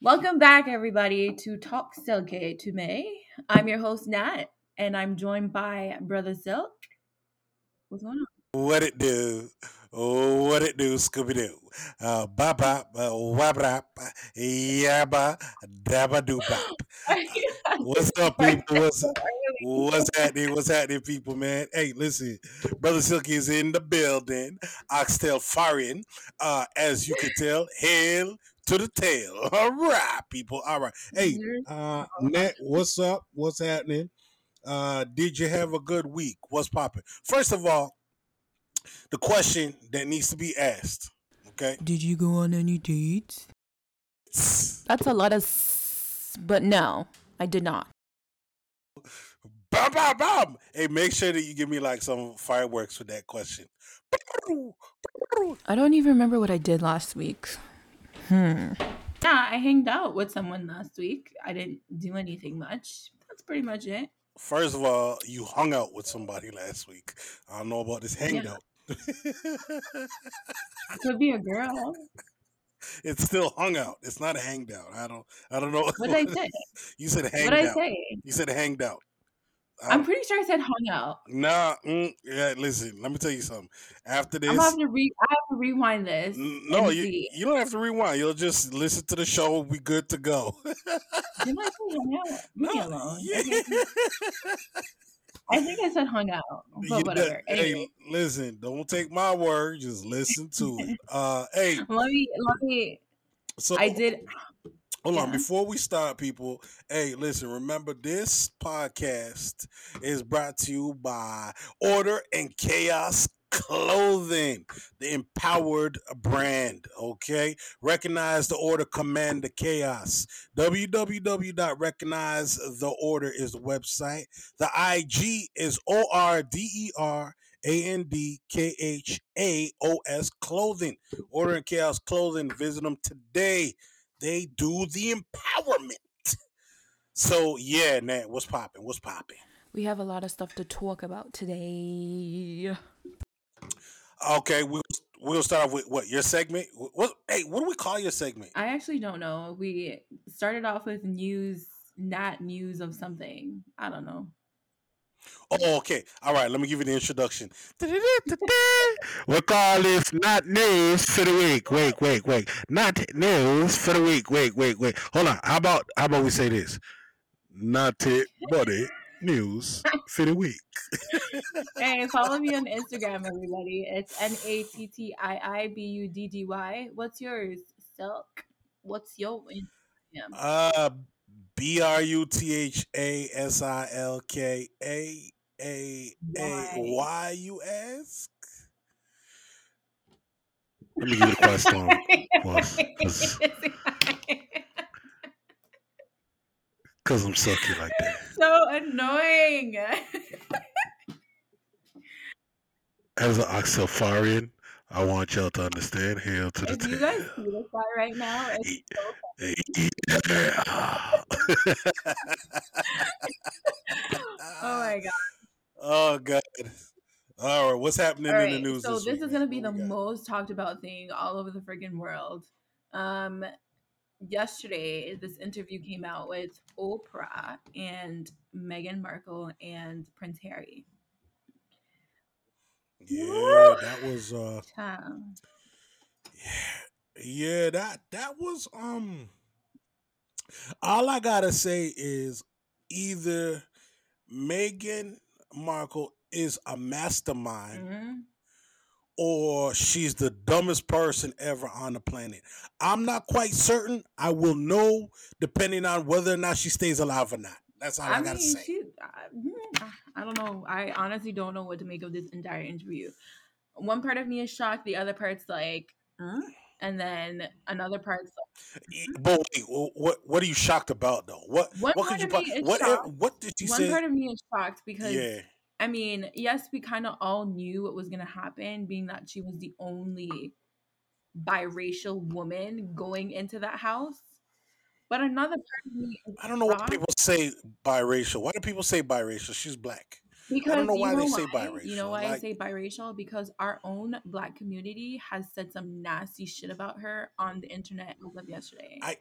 Welcome back, everybody, to Talk Silke to me. I'm your host, Nat, and I'm joined by Brother Silk. What's going on? What it do? Oh, what it do, Scooby Doo? Uh, bop bop, uh, wab bop, yabba, dabba doo bop. What's up, people? What's up? what's happening? What's happening, people, man? Hey, listen, Brother Silky is in the building. Oxtail firing. uh, as you can tell, hail to the tail. All right, people. All right. Hey, uh, Nat, what's up? What's happening? Uh, did you have a good week? What's popping? First of all, the question that needs to be asked. Okay. Did you go on any dates? That's a lot of, s- but no, I did not. Bam, bam, bam. Hey, make sure that you give me like some fireworks for that question. I don't even remember what I did last week. Hmm. Yeah, I hanged out with someone last week. I didn't do anything much. That's pretty much it. First of all, you hung out with somebody last week. I don't know about this hanged Yeah. out. Could be a girl. it's still hung out. It's not a hanged out. I don't. I don't know. What did I say? You said hanged What did I out. say? You said hanged out. I I'm pretty sure I said hung out. Nah. Mm, yeah. Listen. Let me tell you something. After this, gonna have to re. I have to rewind this. No, you, see. you don't have to rewind. You'll just listen to the show. We good to go. I say out? Me No, alone. yeah. I think I said hung out, but done- whatever. Hey, Anyway, listen, don't take my word. Just listen to it. Uh, hey, let me let me. so I did. Hold on before we start, people. Hey, listen. Remember, this podcast is brought to you by Order and Chaos Clothing, the empowered brand. Okay, recognize the order, command the chaos. www.recognizetheorder is the website. The IG is O R D E R A N D K H A O S clothing. Order and Chaos Clothing. Visit them today. They do the empowerment. So yeah, Nat, what's popping? What's popping? We have a lot of stuff to talk about today. Okay, we'll we'll start off with what your segment. What, what hey, what do we call your segment? I actually don't know. We started off with news, not news of something. I don't know. Oh, okay. All right, let me give you the introduction. We'll call this not news for the week. Wait, wait, wait. Not news for the week. Wait, wait, wait. Hold on. How about how about we say this? Not it, but it news for the week. Hey, follow me on Instagram, everybody. It's N A T T I I B U D D Y. What's yours, Silk? What's your Instagram? Uh B R U T H A S I L K A A A Y you ask? Let me give you the question. Pause, 'cause- Cause I'm sucky like that. so annoying. As an Oxelfarian, I want y'all to understand. Hail to the if you guys see this guy right now, it's oh my god. Oh god. All right, what's happening All in the news? so this, this is gonna be the most talked about thing all over the freaking world. Um, yesterday, this interview came out with Oprah and Meghan Markle and Prince Harry. Yeah, that was uh Um, yeah, that that was um all I gotta say is either Meghan Markle is a mastermind mhm. or she's the dumbest person ever on the planet. I'm not quite certain. I will know depending on whether or not she stays alive or not. That's all I, I gotta mean, say. she. I, mm, I don't know. I honestly don't know what to make of this entire interview. One part of me is shocked. The other part's like, "Hmm?" and then another part's E- But wait, what what are you shocked about though? What One what could you of po- me is what shocked. what did you one say? One part of me is shocked because yeah, I mean, yes, we kind of all knew what was going to happen, being that she was the only biracial woman going into that house. But another part of me I don't know why people say biracial. Why do people say biracial? She's black. Because I don't know why know they say biracial. You know why I say biracial? Because our own black community has said some nasty shit about her on the internet as of yesterday. I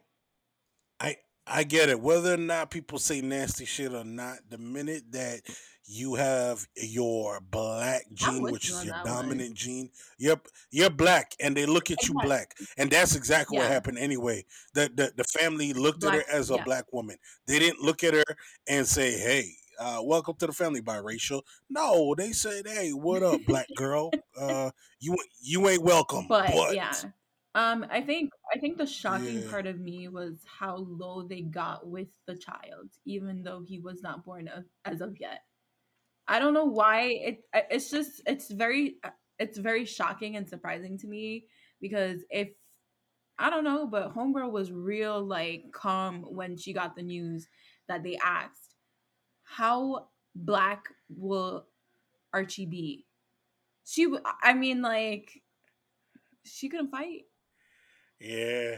I I get it. Whether or not people say nasty shit or not, the minute that you have your black gene, which is your that one. dominant gene, you're you're black, and they look at you black, and that's exactly what happened anyway. The the, the family looked at her as a Yeah. black woman. They didn't look at her and say, "Hey, uh, welcome to the family, biracial." No, they said, "Hey, what up, black girl? Uh, you you ain't welcome." But But yeah. Um, I think I think the shocking yeah, part of me was how low they got with the child, even though he was not born of, as of yet. I don't know why it. It's just it's very uh, it's very shocking and surprising to me because if I don't know, but Homegirl was real like calm when she got the news that they asked, "How black will Archie be?" She, I mean, like she couldn't fight. yeah.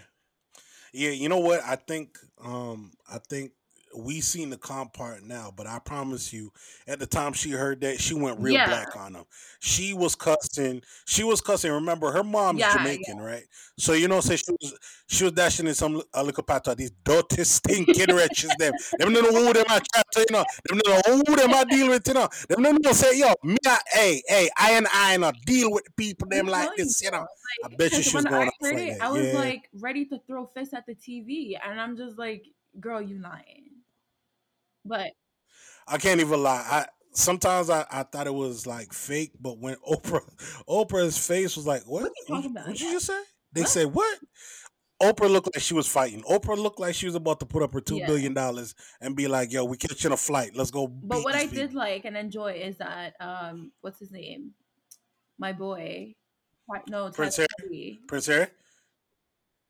Yeah, you know what? I think um I think we seen the calm part now, but I promise you, at the time she heard that, she went real Yeah, black on him. She was cussing. She was cussing. Remember, her mom's yeah, yeah. Jamaican, right? So you know, say she was she was dashing in some a little part these dirty stinking wretches. Them, them know who them I chat to, you know. Them know who them I deal with, you know. Them know say, yo, me, a, hey, hey, I and I not deal with people them like this, you know. bro. I bet you she was going I heard like it, that. I was Yeah. like ready to throw fists at the TV, and I'm just like, "Girl, you lying." But I can't even lie. I sometimes I, I thought it was like fake, but when Oprah Oprah's face was like, "What? what are you talking about? what you just say?" They What? said, "What?" Oprah looked like she was fighting. Oprah looked like she was about to put up her two Yeah. billion dollars and be like, "Yo, we catching a flight. Let's go But what I did like and enjoy is that um, what's his name? My boy, no Prince Harry, Prince Harry.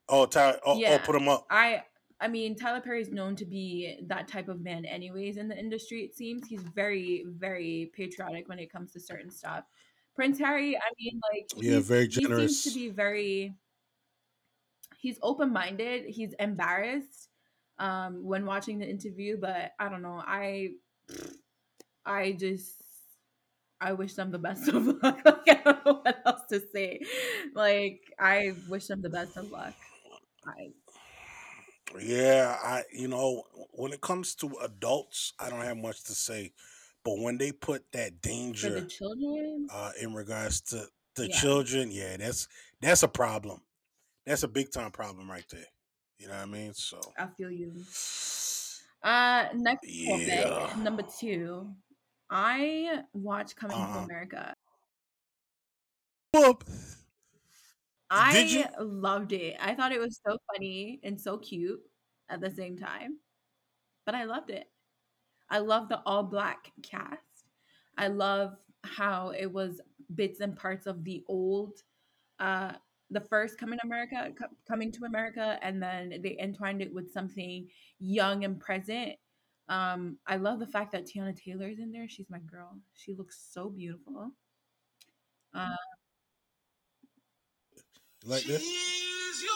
Oh, Ty, oh, oh, put him up. I I mean Tyler Perry is known to be that type of man anyways in the industry it seems. He's very very patriotic when it comes to certain stuff. Prince Harry, I mean like Yeah, very he seems to be very he's open-minded, he's embarrassed um when watching the interview, but I don't know. I I just I wish them the best of luck. Like, I don't know what else to say. Like I wish them the best of luck. I Yeah, I you know when it comes to adults, I don't have much to say, but when they put that for the danger children, uh in regards to the yeah. children, yeah, that's that's a problem. That's a big time problem right there. You know what I mean? So I feel you. Uh, next topic, yeah. number two. I watch Coming to Uh-huh. America. Whoop. Did you? I loved it. I thought it was so funny and so cute at the same time, but I loved it. I love the all black cast. I love how it was bits and parts of the old, uh, the first coming to America, co- coming to America, and then they entwined it with something young and present. Um, I love the fact that Teyana Taylor is in there. She's my girl. She looks so beautiful. Like this? She's your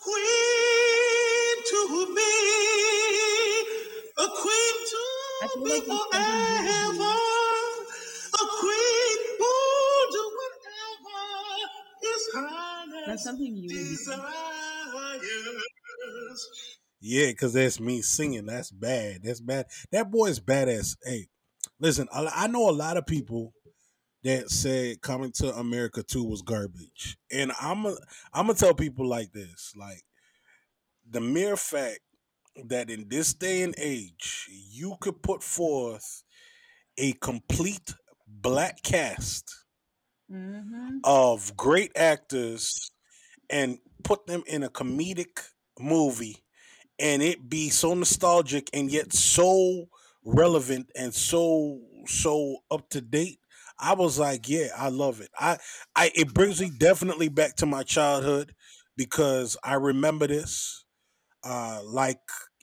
queen to be, a queen I feel like that's something forever, a queen who do whatever His That's something you desires. Yeah, because that's me singing. That's bad. That's bad. That boy is badass. Hey, listen, I, I know a lot of people that said coming to America 2 was garbage. And I'm a, I'm gonna tell people like this, like the mere fact that in this day and age you could put forth a complete black cast Mm-hmm. of great actors and put them in a comedic movie and it be so nostalgic and yet so relevant and so so up to date i was like yeah i love it i i it brings me definitely back to my childhood because i remember this uh like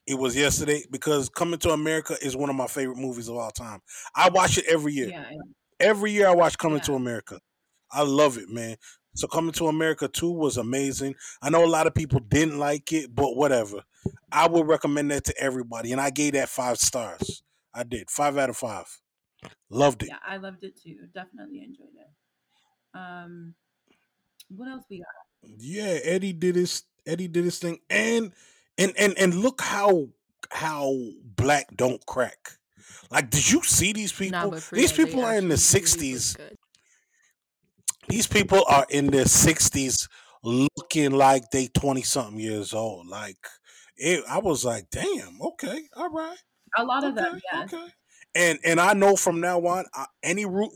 it was yesterday because Coming to America is one of my favorite movies of all time. I watch it every year. Yeah, Every year I watch Coming to America. I love it, man. So Coming to America 2 was amazing. I know a lot of people didn't like it, but whatever. I would recommend that to everybody. And I gave that five stars. I did. Five out of five. Loved it. yeah. I loved it too. Definitely enjoyed it. Um, what else we got? Yeah, Eddie did his Eddie did his thing. And and and and look how how black don't crack. Like, did you see these people? for These real, people are in the actually really look sixties. These people are in their sixties looking like they 20 something years old. Like it, I was like, damn, okay, all right, A lot of them, yeah. okay. And and I know from now on, I, any room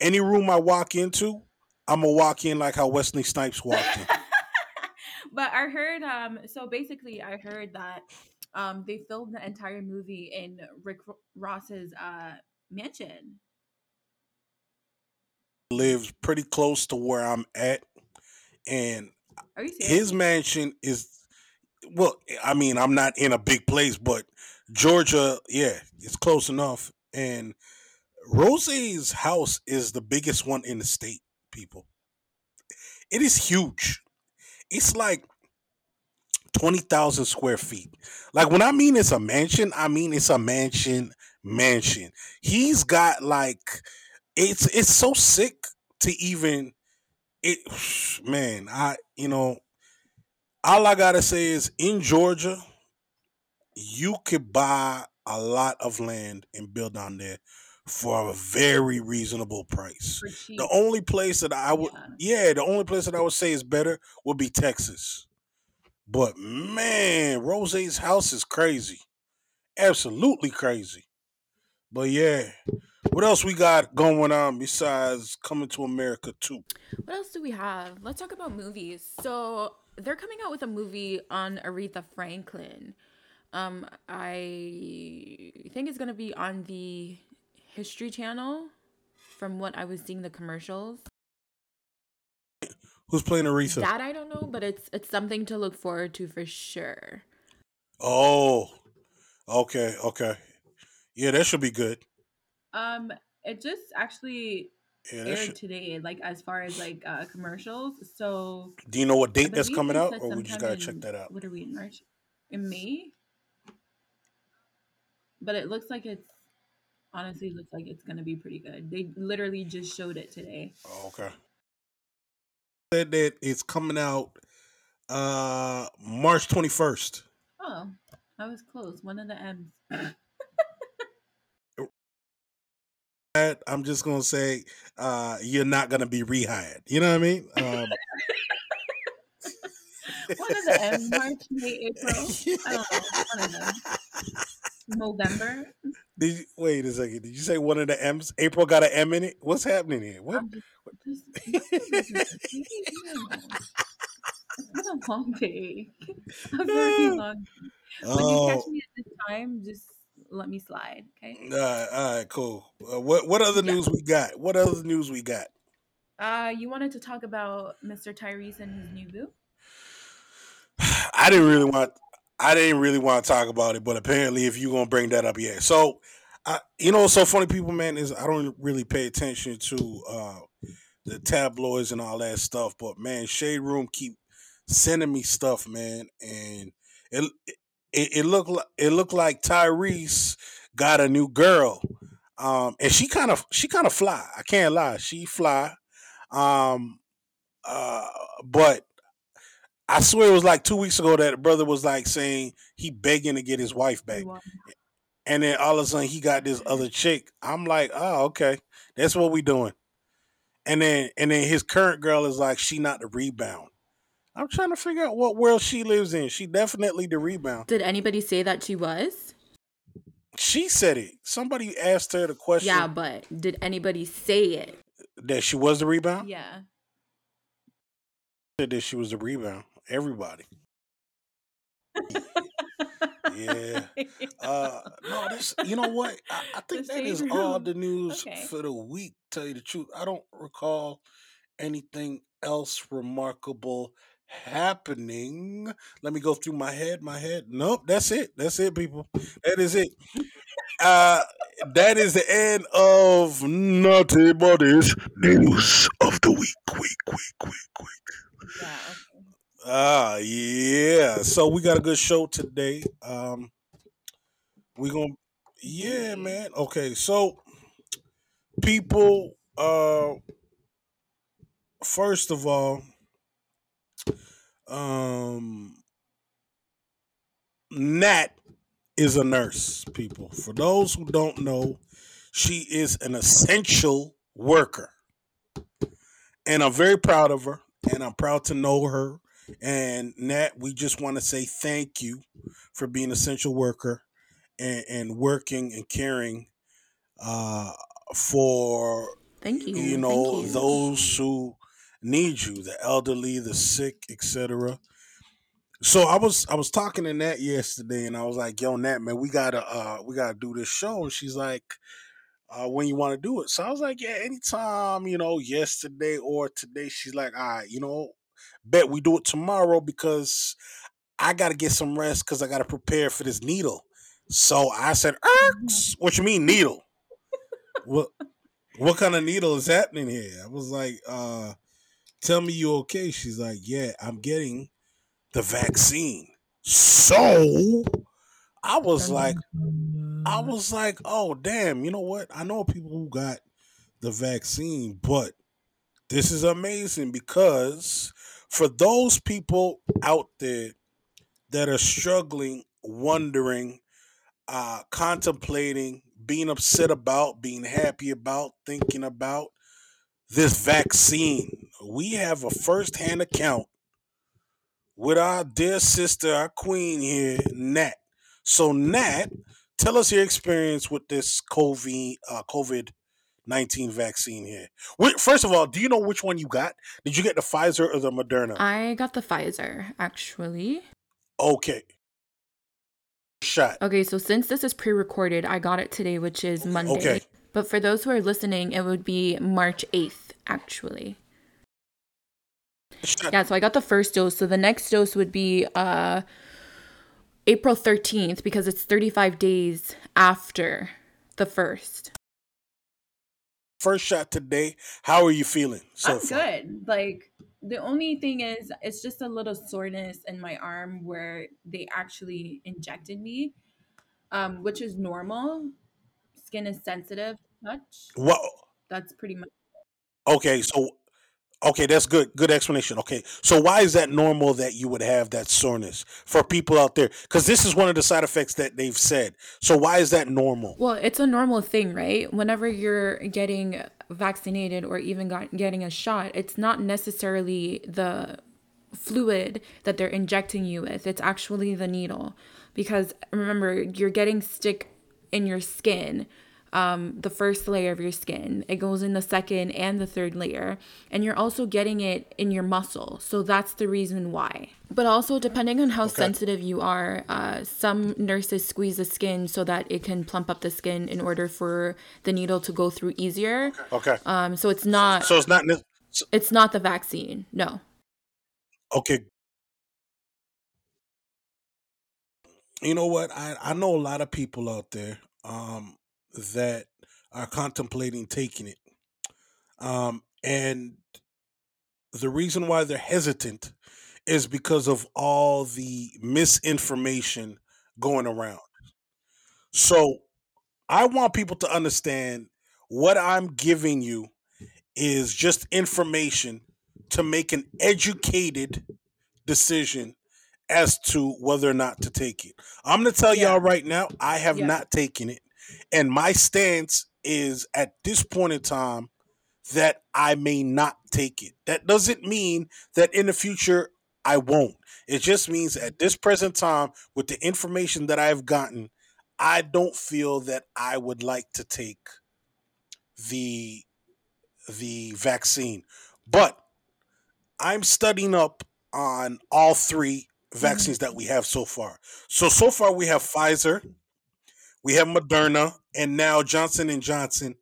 any room I walk into, I'm gonna walk in like how Wesley Snipes walked in. but I heard um so basically I heard that um they filmed the entire movie in Rick Ross's uh mansion. Lives pretty close to where I'm at, and Are you his mansion is well. I mean, I'm not in a big place, but Georgia, yeah, it's close enough. And Ross's house is the biggest one in the state. People, it is huge. It's like twenty thousand square feet. Like when I mean it's a mansion, I mean it's a mansion mansion. He's got like it's it's so sick to even it man, I you know, all I gotta say is in Georgia, you could buy a lot of land and build on there for a very reasonable price. The only place that I would Yeah. yeah, the only place that I would say is better would be Texas. But man, Ross's house is crazy. Absolutely crazy. But yeah. What else we got going on besides coming to America too? What else do we have? Let's talk about movies. So they're coming out with a movie on Aretha Franklin. Um, I think it's gonna be on the History Channel. From what I was seeing the commercials. Who's playing Aretha? That I don't know, but it's it's something to look forward to for sure. oh. Okay, okay. Yeah, that should be good. Um it just actually Yeah, aired should. today, like as far as like uh commercials. So Do you know what date that's coming out? Or we just gotta check that out. what are we in March? In May? But it looks like it's honestly looks like it's gonna be pretty good. They literally just showed it today. Oh, okay. Said that it's coming out uh March twenty first. Oh, I was close. One of the M's. I'm just gonna say uh you're not gonna be rehired. You know what I mean? Um, One of the M's, March, May, April. I don't know. One of them. November. Did you, wait a second? Did you say one of the M's? April got an M in it. What's happening here? What? Just, just it's a long day. A very long day. When you catch Oh, me at this time, just let me slide, okay? all right, all right, cool. Uh, what what other Yeah. news we got? What other news we got? Uh, you wanted to talk about Mr. Tyrese and his new boo? I didn't really want. I didn't really want to talk about it, but apparently, if you're gonna bring that up, yeah. So, I, you know, what's so funny, people, man, is I don't really pay attention to uh the tabloids and all that stuff, but man, Shade Room keep sending me stuff, man, and it it, it looked like it looked like Tyrese got a new girl, um, and she kind of she kind of fly. I can't lie, she fly, um, uh, but I swear it was like two weeks ago that the brother was like saying he begging to get his wife back. And then all of a sudden he got this other chick. I'm like, oh, okay. That's what we doing. And then and then his current girl is like, she not the rebound. I'm trying to figure out what world she lives in. She definitely the rebound. Did anybody say that she was? She said it. Somebody asked her the question Yeah, but did anybody say it? that she was the rebound. Yeah. Said that she was the rebound. Everybody. Yeah. Uh no, this you know what? I, I think that is shade all the news Okay. for the week, tell you the truth. I don't recall anything else remarkable happening. Let me go through my head. My head. Nope, that's it. That's it, people. That is it. Uh, that is the end of Naughty Buddies News of the Week. Week, week, week, week. Yeah. Ah, yeah. So we got a good show today. Um, we gonna, yeah, man. Okay, so people, uh, first of all, um, Nat is a nurse. People, for those who don't know, she is an essential worker, and I'm very proud of her, and I'm proud to know her. And Nat, we just want to say thank you for being an essential worker and, and working and caring uh, for Thank you. you know you. those who need you, the elderly, the sick, etc. So I was I was talking to Nat yesterday, and I was like, "Yo, Nat, man, we gotta uh we gotta do this show." And she's like, uh, "When you want to do it?" So I was like, "Yeah, anytime, you know, yesterday or today." She's like, "All right, you know, bet we do it tomorrow because I gotta get some rest because I gotta prepare for this needle." So I said, "Erks, what you mean needle? what what kind of needle is happening here?" I was like, uh, "Tell me you okay?" She's like, "Yeah, I'm getting." the vaccine. So I was like, I was like, oh damn, you know what? I know people who got the vaccine, but this is amazing because for those people out there that are struggling, wondering, uh, contemplating, being upset about, being happy about, thinking about this vaccine, we have a first-hand account with our dear sister, our queen here, Nat. So, Nat, tell us your experience with this COVID uh, COVID nineteen vaccine here. Wait, First of all, do you know which one you got? Did you get the Pfizer or the Moderna? I got the Pfizer actually. Okay, shot. Okay, so since this is pre-recorded, I got it today, which is Monday. Okay. But for those who are listening, it would be March 8th actually. Shot. Yeah, so I got the first dose. So the next dose would be uh April 13th because it's 35 days after the first. First shot today. How are you feeling so I'm far? good. Like the only thing is, it's just a little soreness in my arm where they actually injected me, um, which is normal. Skin is sensitive to touch. What? That's pretty much. Okay, so okay, that's good. Good explanation. Okay, so why is that normal that you would have that soreness for people out there? Because this is one of the side effects that they've said. So why is that normal? Well, it's a normal thing, right? Whenever you're getting vaccinated or even got, getting a shot, it's not necessarily the fluid that they're injecting you with. It's actually the needle. Because remember, you're getting stick in your skin, um, the first layer of your skin. It goes in the second and the third layer. And you're also getting it in your muscle. So that's the reason why. But also, depending on how sensitive you are, uh, some nurses squeeze the skin so that it can plump up the skin in order for the needle to go through easier. Okay, Um, so it's not so it's not. so- it's not the vaccine. No. Okay. You know what? I, I know a lot of people out there um, that are contemplating taking it. Um, and the reason why they're hesitant is because of all the misinformation going around. So I want people to understand what I'm giving you is just information to make an educated decision as to whether or not to take it. I'm going to tell Yeah. y'all right now, I have Yeah. not taken it. And my stance is at this point in time that I may not take it. That doesn't mean that in the future I won't. It just means at this present time, with the information that I've gotten, I don't feel that I would like to take the the vaccine. But I'm studying up on all three vaccines mm-hmm. that we have so far. So so far we have Pfizer, we have Moderna, and now Johnson and Johnson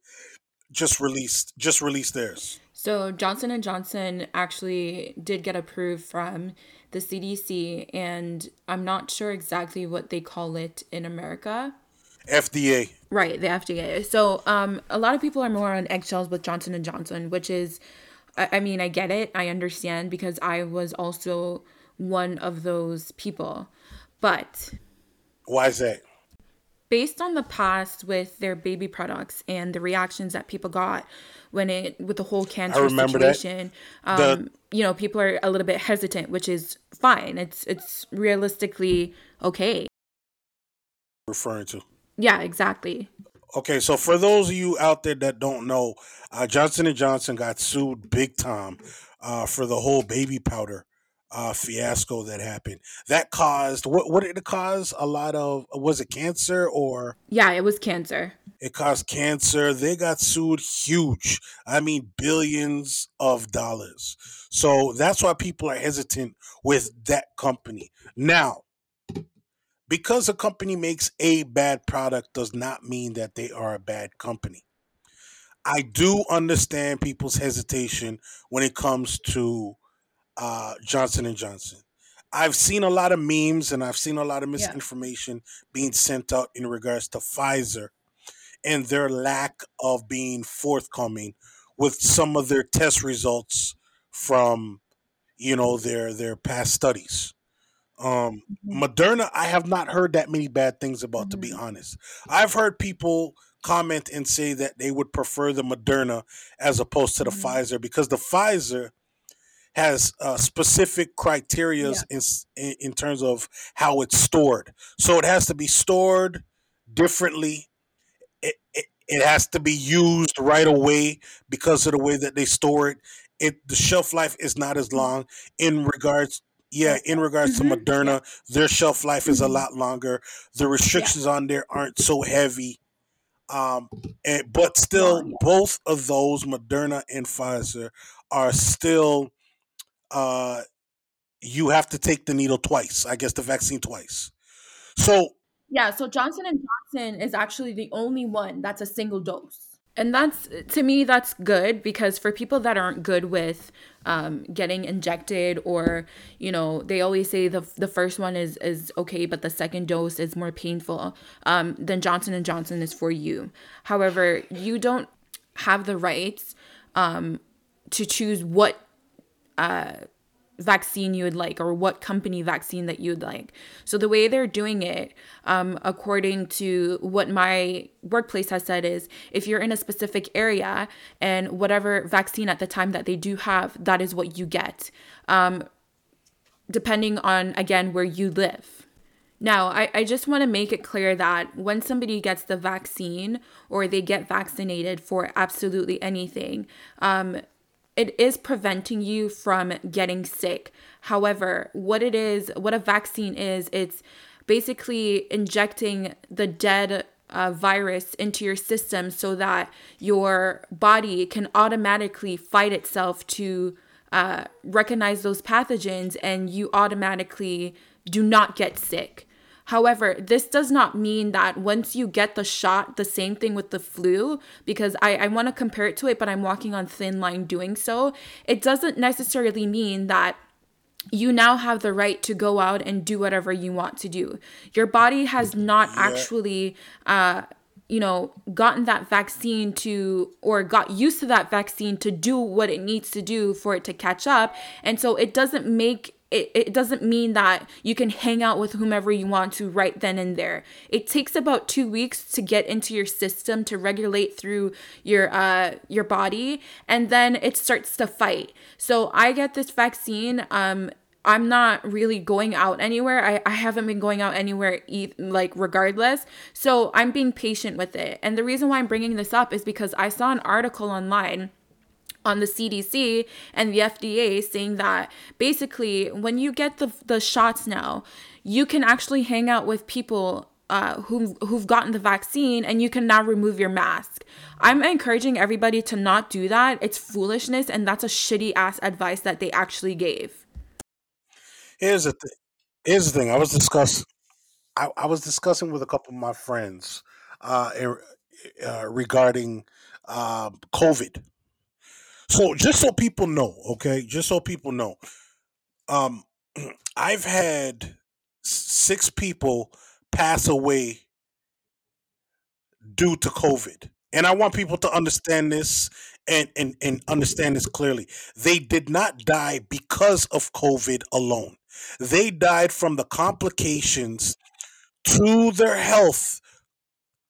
just released just released theirs. So Johnson and Johnson actually did get approved from the CDC, and I'm not sure exactly what they call it in America. FDA. Right, the FDA. So um, a lot of people are more on eggshells with Johnson and Johnson, which is, I, I mean, I get it, I understand because I was also one of those people, but Why is that? Based on the past with their baby products and the reactions that people got when it with the whole cancer situation The- um you know people are a little bit hesitant which is fine. It's it's realistically okay. Referring to. yeah exactly. Okay, so for those of you out there that don't know, uh, Johnson and Johnson got sued big time uh, for the whole baby powder uh, fiasco that happened. That caused what? What did it cause? A lot of was it cancer or yeah it was cancer it caused cancer? They got sued huge. I mean, billions of dollars. So that's why people are hesitant with that company now. Because a company makes a bad product does not mean that they are a bad company. I do understand people's hesitation when it comes to uh, Johnson and Johnson. I've seen a lot of memes and I've seen a lot of Yeah. misinformation being sent out in regards to Pfizer and their lack of being forthcoming with some of their test results from you know their their past studies. Um, Moderna, I have not heard that many bad things about. To be honest, I've heard people comment and say that they would prefer the Moderna as opposed to the Pfizer because the Pfizer has uh, specific criterias in, in in terms of how it's stored. So it has to be stored differently. It, it, it has to be used right away because of the way that they store it. It the shelf life is not as long in regards. Yeah, in regards to Moderna, their shelf life is a lot longer. The restrictions on there aren't so heavy. Um, and, but still, both of those, Moderna and Pfizer, are still uh, you have to take the needle twice. I guess the vaccine twice. So Yeah, so Johnson and Johnson is actually the only one that's a single dose. And that's to me that's good because for people that aren't good with um, getting injected or you know they always say the the first one is is okay but the second dose is more painful um, then Johnson and Johnson is for you. However, you don't have the rights um, to choose what vaccine you would like or what company vaccine that you'd like. So the way they're doing it, um, according to what my workplace has said, is if you're in a specific area and whatever vaccine at the time that they do have, that is what you get, um, depending on again where you live. Now, I, I just want to make it clear that when somebody gets the vaccine or they get vaccinated for absolutely anything, um, it is preventing you from getting sick. However, what it is, what a vaccine is, it's basically injecting the dead uh, virus into your system so that your body can automatically fight itself to uh, recognize those pathogens and you automatically do not get sick. However, this does not mean that once you get the shot, the same thing with the flu, because I, I want to compare it to it, but I'm walking on thin line doing so. It doesn't necessarily mean that you now have the right to go out and do whatever you want to do. Your body has not actually uh you know gotten that vaccine to or got used to that vaccine to do what it needs to do for it to catch up and so it doesn't make it, it doesn't mean that you can hang out with whomever you want to right then and there it takes about two weeks to get into your system to regulate through your uh your body and then it starts to fight so i get this vaccine um I'm not really going out anywhere. I, I haven't been going out anywhere, e- like, regardless. So I'm being patient with it. And the reason why I'm bringing this up is because I saw an article online on the CDC and the FDA saying that basically when you get the the shots now, you can actually hang out with people uh, who who've gotten the vaccine and you can now remove your mask. I'm encouraging everybody to not do that. It's foolishness and that's a shitty ass advice that they actually gave. here's the th- here's the thing. I was discuss I, I was discussing with a couple of my friends uh, uh, regarding uh, COVID. So just so people know, okay, just so people know, um, I've had six people pass away due to COVID. And I want people to understand this and, and, and understand this clearly. They did not die because of COVID alone. They died from the complications to their health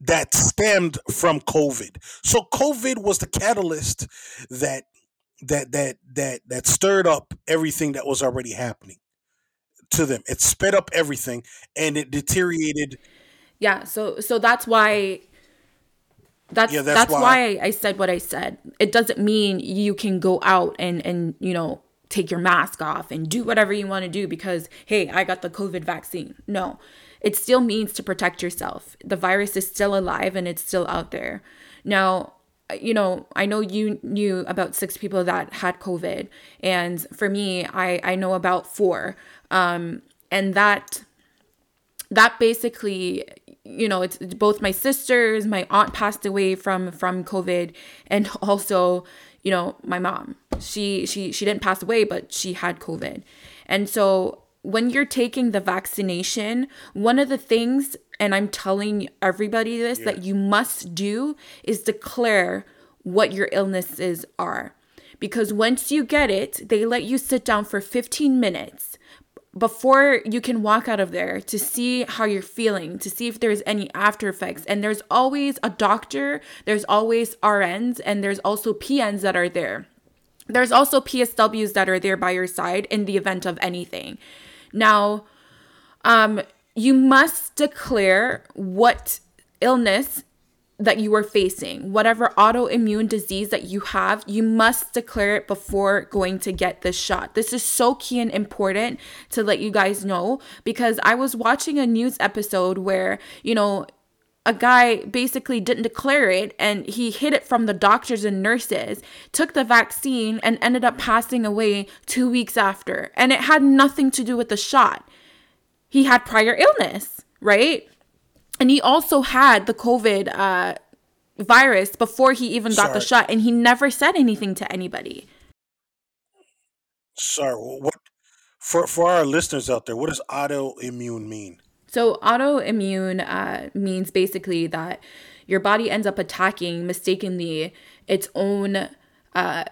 that stemmed from COVID. So COVID was the catalyst that that that that that stirred up everything that was already happening to them. It sped up everything and it deteriorated. Yeah, so so that's why that's Yeah, that's, that's why, why I said what I said. It doesn't mean you can go out and and you know take your mask off and do whatever you want to do because hey, I got the COVID vaccine. No. It still means to protect yourself. The virus is still alive and it's still out there. Now, you know, I know you knew about six people that had COVID, and for me, I I know about four. Um, and that that basically you know it's both my sisters my aunt passed away from from covid and also you know my mom she she she didn't pass away but she had covid and so when you're taking the vaccination one of the things and i'm telling everybody this Yeah. that you must do is declare what your illnesses are because once you get it they let you sit down for 15 minutes before you can walk out of there to see how you're feeling, to see if there's any after effects. And there's always a doctor, there's always RNs, and there's also PNs that are there. There's also PSWs that are there by your side in the event of anything. Now, um, you must declare what illness that you are facing, whatever autoimmune disease that you have, you must declare it before going to get this shot. This is so key and important to let you guys know because I was watching a news episode where, you know, a guy basically didn't declare it and he hid it from the doctors and nurses, took the vaccine, and ended up passing away two weeks after. And it had nothing to do with the shot. He had prior illness, right? And he also had the COVID uh, virus before he even got the shot, and he never said anything to anybody. Sorry, what for for our listeners out there, what does autoimmune mean? So, autoimmune uh, means basically that your body ends up attacking mistakenly its own uh,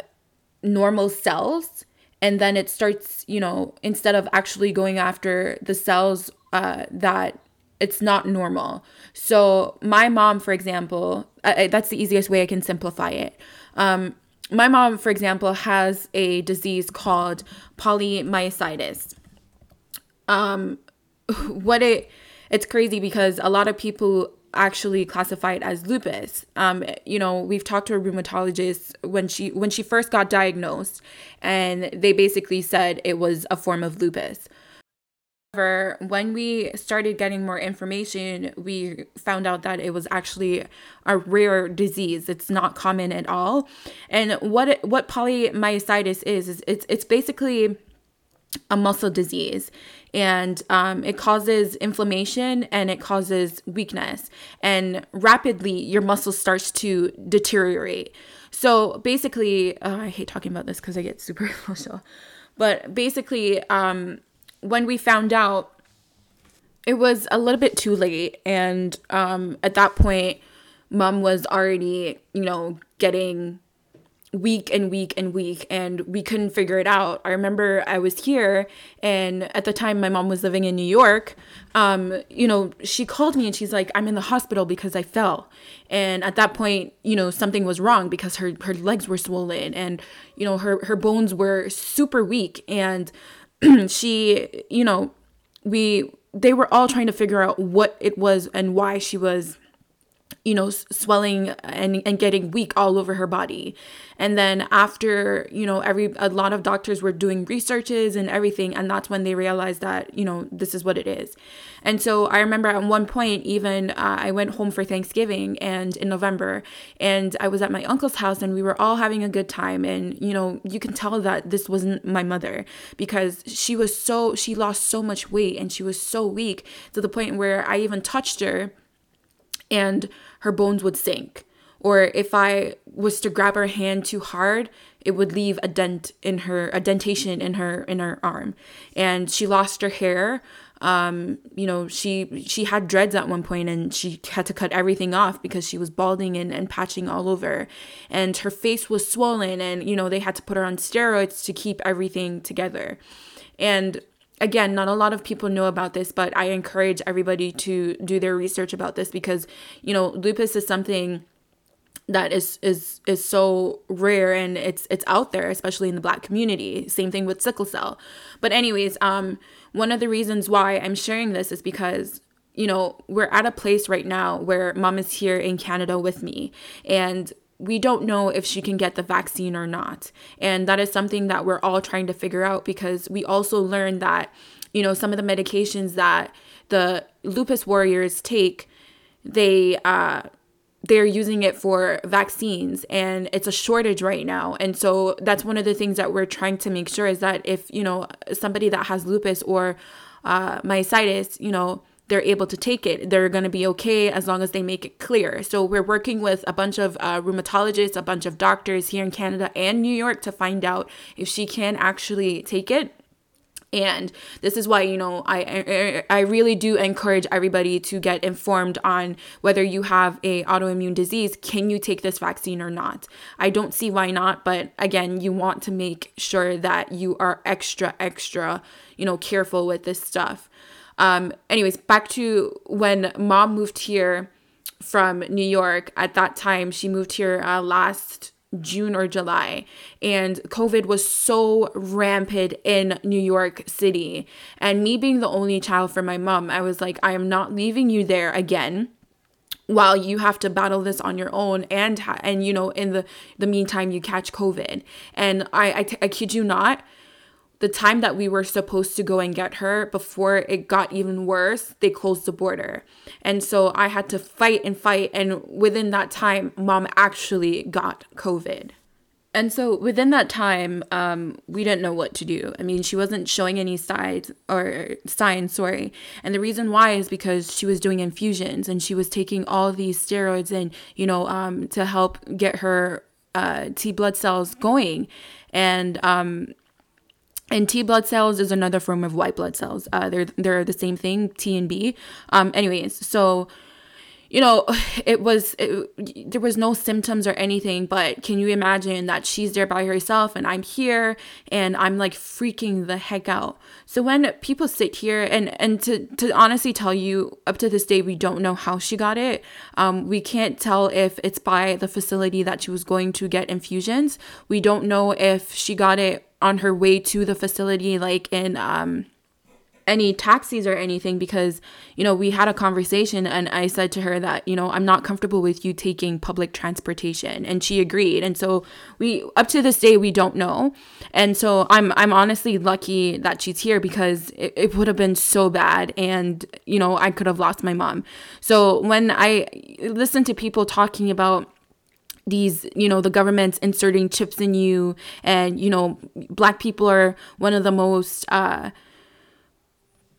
normal cells. And then it starts, you know, instead of actually going after the cells uh, that it's not normal. So, my mom, for example, that's the easiest way I can simplify it. Um, my mom, for example, has a disease called polymyositis what it it's crazy because a lot of people actually classify it as lupus. Um, you know, we've talked to a rheumatologist when she when she first got diagnosed, and they basically said it was a form of lupus. However, when we started getting more information, we found out that it was actually a rare disease. It's not common at all. And what it, what polymyositis is is it's it's basically a muscle disease and um, it causes inflammation and it causes weakness. And rapidly your muscle starts to deteriorate. So basically uh, i hate talking about this because i get super emotional. But basically um, when we found out it was a little bit too late. And um, at that point mom was already you know getting week and week and week and we couldn't figure it out. I remember i was here and at the time my mom was living in new york. Um, you know she called me and she's like i'm in the hospital because i fell. And at that point you know something was wrong because her her legs were swollen and you know her her bones were super weak. And she you know we they were all trying to figure out what it was and why she was you know swelling and, and getting weak all over her body. And then after you know every a lot of doctors were doing researches and everything and that's when they realized that you know this is what it is. And so i remember at one point even uh, i went home for thanksgiving and in november and i was at my uncle's house and we were all having a good time. And you know you can tell that this wasn't my mother because she was so she lost so much weight and she was so weak to the point where i even touched her and her bones would sink. Or if I was to grab her hand too hard, it would leave a dent in her a dentation in her in her arm. And she lost her hair. Um you know she she had dreads at one point and she had to cut everything off because she was balding and, and patching all over. And her face was swollen and you know they had to put her on steroids to keep everything together. And again not a lot of people know about this but i encourage everybody to do their research about this because you know lupus is something that is is is so rare and it's it's out there especially in the black community. Same thing with sickle cell. But anyways um one of the reasons why i'm sharing this is because you know we're at a place right now where mom is here in canada with me. And we don't know if she can get the vaccine or not. And that is something that we're all trying to figure out because we also learned that you know some of the medications that the lupus warriors take they uh they're using it for vaccines and it's a shortage right now. And so that's one of the things that we're trying to make sure is that if you know somebody that has lupus or uh, myositis you know they're able to take it. They're going to be okay as long as they make it clear. So we're working with a bunch of uh, rheumatologists a bunch of doctors here in canada and new york to find out if she can actually take it. And this is why you know I, I really do encourage everybody to get informed on whether you have a autoimmune disease. Can you take this vaccine or not? I don't see why not but again you want to make sure that you are extra extra you know careful with this stuff um anyways back to when mom moved here from new york at that time she moved here uh, last June or July. And COVID was so rampant in New York City. And me being the only child for my mom, I was like, I am not leaving you there again while you have to battle this on your own and and you know in the the meantime you catch covid and i I, t- I kid you not the time that we were supposed to go and get her before it got even worse, they closed the border. And so I had to fight and fight. And within that time, mom actually got COVID. And so within that time, um, we didn't know what to do. I mean, she wasn't showing any signs or signs, sorry. And the reason why is because she was doing infusions and she was taking all these steroids and, you know, um, to help get her uh, T blood cells going. And um, and T blood cells is another form of white blood cells. Uh, they're they're the same thing, T and B. Um, anyways, so you know, it was it, there was no symptoms or anything, but can you imagine that she's there by herself and I'm here and I'm like freaking the heck out. So when people sit here and and to to honestly tell you, up to this day we don't know how she got it. Um, we can't tell if it's by the facility that she was going to get infusions. We don't know if she got it on her way to the facility, like in um, any taxis or anything, because, you know, we had a conversation and I said to her that, you know, I'm not comfortable with you taking public transportation. And she agreed. And so we, up to this day, we don't know. And so I'm, I'm honestly lucky that she's here because it, it would have been so bad. And, you know, I could have lost my mom. So when I listen to people talking about, these you know the government's inserting chips in you and you know black people are one of the most uh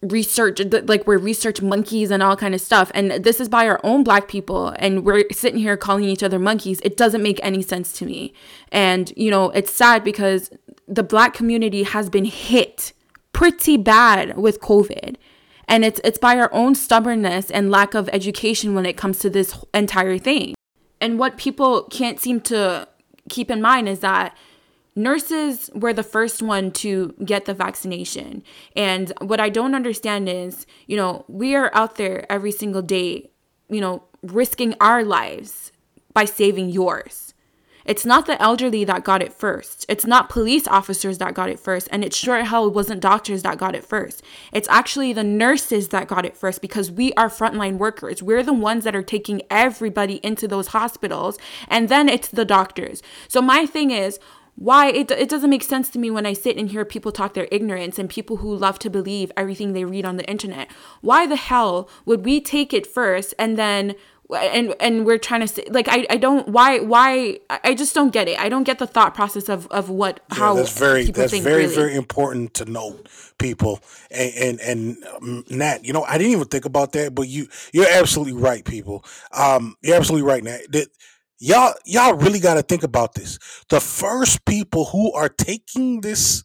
research like we're research monkeys and all kind of stuff. And this is by our own black people and we're sitting here calling each other monkeys. It doesn't make any sense to me. And you know it's sad because the black community has been hit pretty bad with covid. And it's it's by our own stubbornness and lack of education when it comes to this entire thing. And what people can't seem to keep in mind is that nurses were the first one to get the vaccination. And what I don't understand is, you know, we are out there every single day, you know, risking our lives by saving yours. It's not the elderly that got it first. It's not police officers that got it first. And it sure hell wasn't doctors that got it first. It's actually the nurses that got it first because we are frontline workers. We're the ones that are taking everybody into those hospitals. And then it's the doctors. So my thing is, why it, it doesn't make sense to me when I sit and hear people talk their ignorance and people who love to believe everything they read on the internet. Why the hell would we take it first and then and and we're trying to say like I, I don't why why I just don't get it. I don't get the thought process of of what yeah, how that's very that's very really. very important to note people and and and um, Nat you know I didn't even think about that but you you're absolutely right people um you're absolutely right Nat that y'all y'all really got to think about this. The first people who are taking this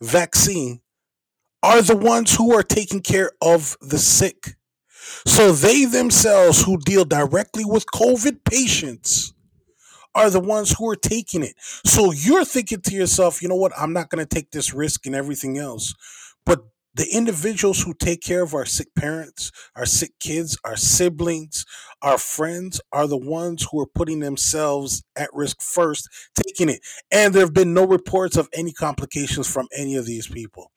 vaccine are the ones who are taking care of the sick. So they themselves who deal directly with COVID patients are the ones who are taking it. So you're thinking to yourself, you know what? I'm not going to take this risk and everything else. But the individuals who take care of our sick parents, our sick kids, our siblings, our friends are the ones who are putting themselves at risk first, taking it. And there have been no reports of any complications from any of these people.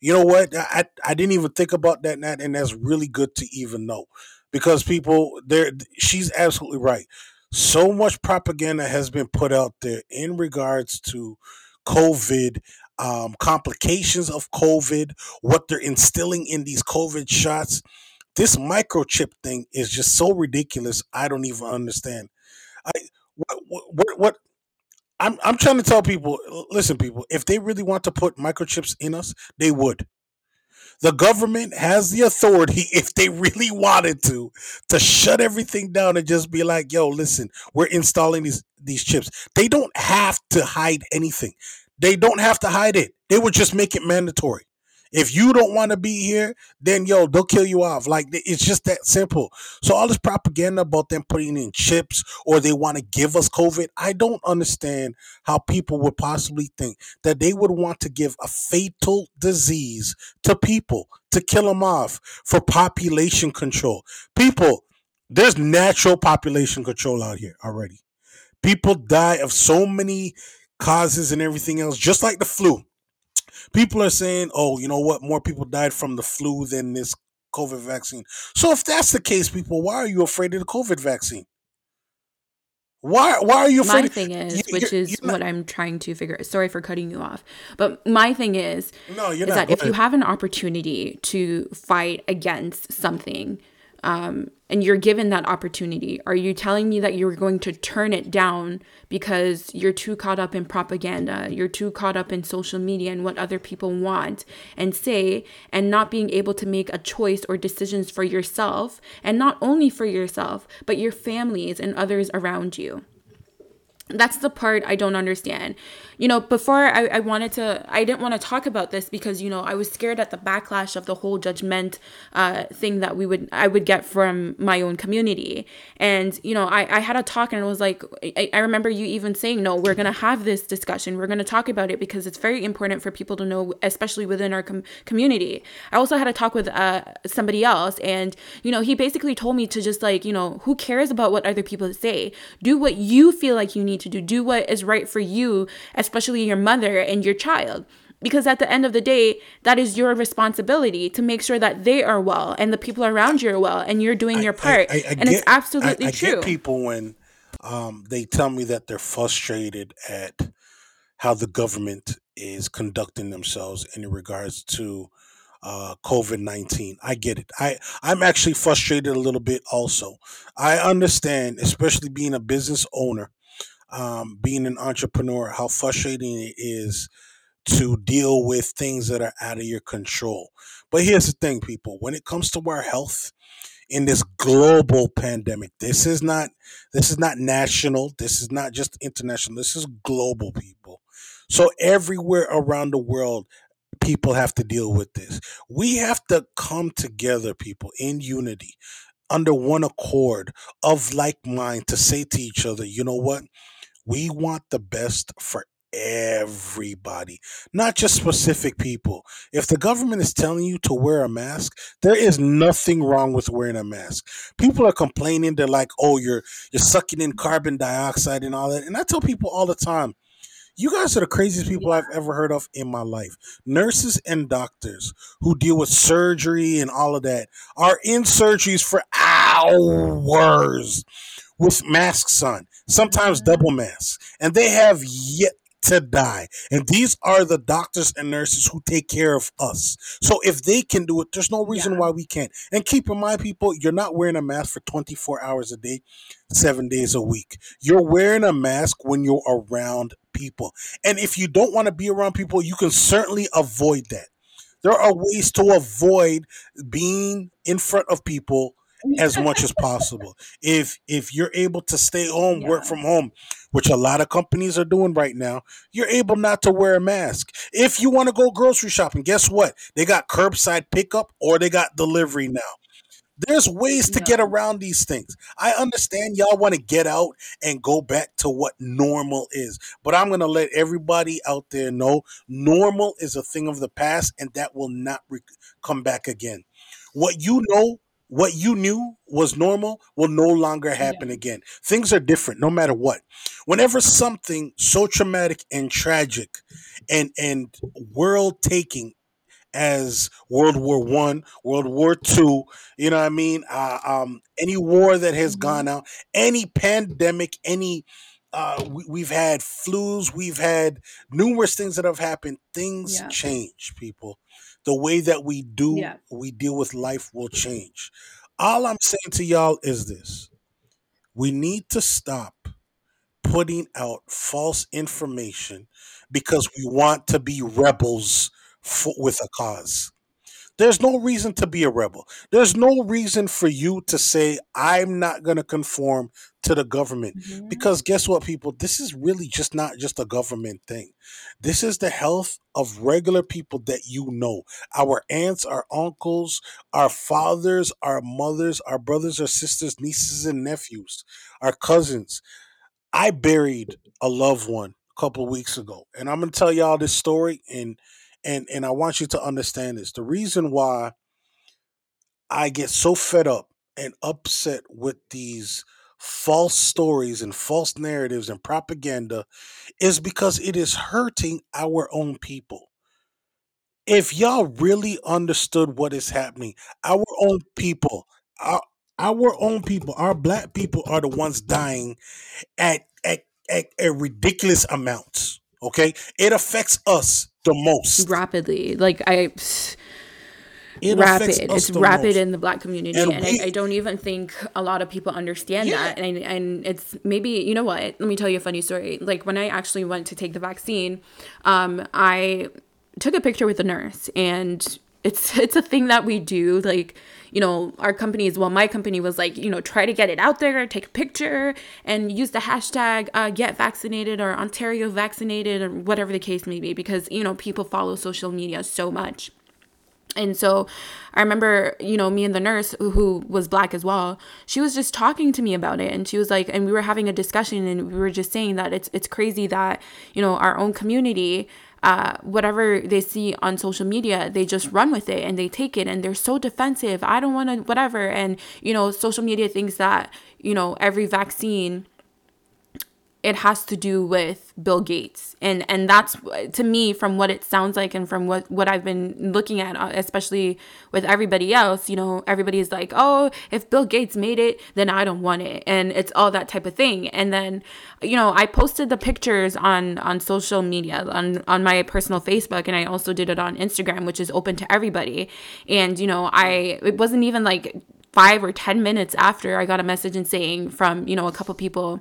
You know what? I I didn't even think about that, Nat, and that's really good to even know because people there. She's absolutely right. So much propaganda has been put out there in regards to COVID, um, complications of COVID, what they're instilling in these COVID shots. This microchip thing is just so ridiculous. I don't even understand. I what what, what I'm I'm trying to tell people, listen, people, if they really want to put microchips in us, they would. The government has the authority, if they really wanted to, to shut everything down and just be like, "Yo, listen, we're installing these these chips." They don't have to hide anything. They don't have to hide it. They would just make it mandatory. If you don't want to be here, then yo, they'll kill you off. Like it's just that simple. So all this propaganda about them putting in chips or they want to give us COVID, I don't understand how people would possibly think that they would want to give a fatal disease to people to kill them off for population control. People, there's natural population control out here already. People die of so many causes and everything else, just like the flu people are saying, oh, you know what? More people died from the flu than this COVID vaccine. So if that's the case, people, why are you afraid of the COVID vaccine? Why why are you afraid? My thing is, you, which is what I'm trying to figure. Sorry for cutting you off, but my thing is, no, is not. that if you have an opportunity to fight against something, um, and you're given that opportunity, are you telling me that you're going to turn it down because you're too caught up in propaganda, you're too caught up in social media and what other people want and say, and not being able to make a choice or decisions for yourself, and not only for yourself, but your families and others around you? That's the part I don't understand you know, before I, I wanted to, I didn't want to talk about this because, you know, I was scared at the backlash of the whole judgment uh, thing that we would, I would get from my own community. And, you know, I, I had a talk and it was like, I, I remember you even saying, no, we're going to have this discussion. We're going to talk about it because it's very important for people to know, especially within our com- community. I also had a talk with uh, somebody else and, you know, he basically told me to just like, you know, who cares about what other people say? Do what you feel like you need to do. Do what is right for you especially your mother and your child. Because at the end of the day, that is your responsibility to make sure that they are well and the people around you are well and you're doing your part. I, I, and get, it's absolutely true. I get people when um, they tell me that they're frustrated at how the government is conducting themselves in regards to uh, COVID nineteen. I get it. I I'm actually frustrated a little bit. Also, I understand, especially being a business owner um, being an entrepreneur, how frustrating it is to deal with things that are out of your control. But here's the thing, people when it comes to our health, in this global pandemic. This is not this is not national. This is not just international. This is global people. So everywhere around the world people have to deal with this. We have to come together people in unity under one accord of like mind to say to each other, you know what? We want the best for everybody, not just specific people. If the government is telling you to wear a mask, there is nothing wrong with wearing a mask. People are complaining. They're like, "Oh, you're you're sucking in carbon dioxide and all that." And I tell people all the time, you guys are the craziest people I've ever heard of in my life. Nurses and doctors who deal with surgery and all of that are in surgeries for hours with masks on, sometimes double masks, and they have yet to die. And these are the doctors and nurses who take care of us. So if they can do it, there's no reason yeah. why we can't. And keep in mind, people, you're not wearing a mask for 24 hours a day, seven days a week. You're wearing a mask when you're around people. And if you don't want to be around people, you can certainly avoid that. There are ways to avoid being in front of people as much as possible. If if you're able to stay home, work from home, which a lot of companies are doing right now, you're able not to wear a mask. If you want to go grocery shopping, guess what? They got curbside pickup or they got delivery now. There's ways to get around these things. I understand y'all want to get out and go back to what normal is, but I'm going to let everybody out there know normal is a thing of the past and that will not re- come back again. What you know, what you knew was normal will no longer happen Yeah. again. Things are different no matter what. Whenever something so traumatic and tragic and and world taking as World War One, World War Two. You know what I mean? Uh, um, any war that has Mhm. gone out, any pandemic, any uh, we, we've had flus, we've had numerous things that have happened. Things Yeah. change, people. The way that we do, Yeah. we deal with life will change. All I'm saying to y'all is this: we need to stop putting out false information because we want to be rebels for, with a cause. There's no reason to be a rebel. There's no reason for you to say, I'm not going to conform to the government. Mhm. Because guess what, people? This is really just not just a government thing. This is the health of regular people that you know. Our aunts, our uncles, our fathers, our mothers, our brothers our sisters, nieces and nephews, our cousins. I buried a loved one a couple of weeks ago, and I'm gonna tell y'all this story, and and and I want you to understand this. The reason why I get so fed up and upset with these false stories and false narratives and propaganda is because it is hurting our own people. If y'all really understood what is happening, our own people, our, our own people, our black people are the ones dying at at, at, at ridiculous amounts. Okay, it affects us the most. rapidly. Like I It rapid. It's rapid most. in the black community, And and, we- I, I don't even think a lot of people understand Yeah. that. And and it's maybe you know what? Let me tell you a funny story. Like when I actually went to take the vaccine, um, I took a picture with the nurse, and it's it's a thing that we do. Like you know, our companies. Well, my company was like, you know, try to get it out there, take a picture, and use the hashtag uh, get vaccinated or Ontario vaccinated or whatever the case may be, because you know people follow social media so much. And so I remember, you know, me and the nurse who- who was black as well, she was just talking to me about it and she was like and we were having a discussion and we were just saying that it's it's crazy that, you know, our own community uh, whatever they see on social media, they just run with it and they take it and they're so defensive. I don't want to, whatever. And, you know, social media thinks that, you know, every vaccine it has to do with Bill Gates. And and that's to me from what it sounds like and from what what I've been looking at uh, especially with everybody else, you know, everybody is like, "Oh, if Bill Gates made it, then I don't want it." And it's all that type of thing. And then you know, I posted the pictures on on social media on on my personal Facebook and I also did it on Instagram, which is open to everybody. And you know, I it wasn't even like 5 or 10 minutes after I got a message and saying from, you know, a couple people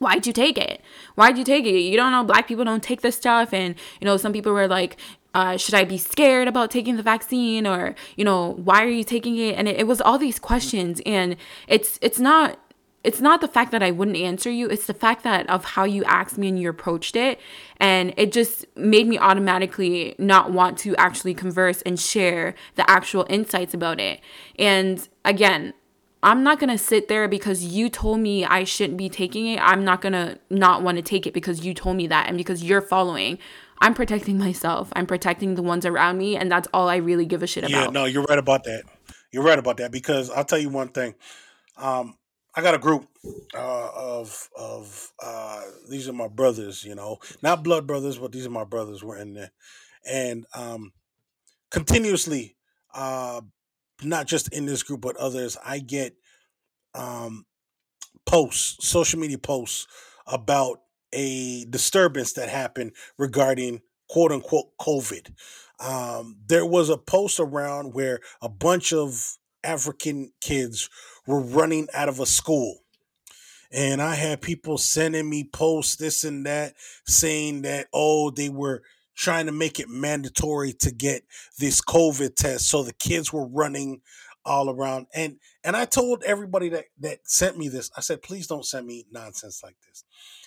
why'd you take it? Why'd you take it? You don't know black people don't take this stuff. And, you know, some people were like, uh, should I be scared about taking the vaccine? Or, you know, why are you taking it? And it, it was all these questions. And it's it's not it's not the fact that I wouldn't answer you, it's the fact that of how you asked me and you approached it. And it just made me automatically not want to actually converse and share the actual insights about it. And again, I'm not gonna sit there because you told me I shouldn't be taking it. I'm not gonna not want to take it because you told me that and because you're following. I'm protecting myself. I'm protecting the ones around me, and that's all I really give a shit about. Yeah, no, you're right about that. You're right about that because I'll tell you one thing. Um, I got a group uh, of of uh, these are my brothers. You know, not blood brothers, but these are my brothers. We're in there, and um, continuously, uh, not just in this group but others, I get um, posts, social media posts about a disturbance that happened regarding quote unquote COVID. Um, there was a post around where a bunch of African kids were running out of a school. And I had people sending me posts, this and that, saying that, oh, they were trying to make it mandatory to get this COVID test. So the kids were running all around. And and I told everybody that that sent me this, I said, please don't send me nonsense like this.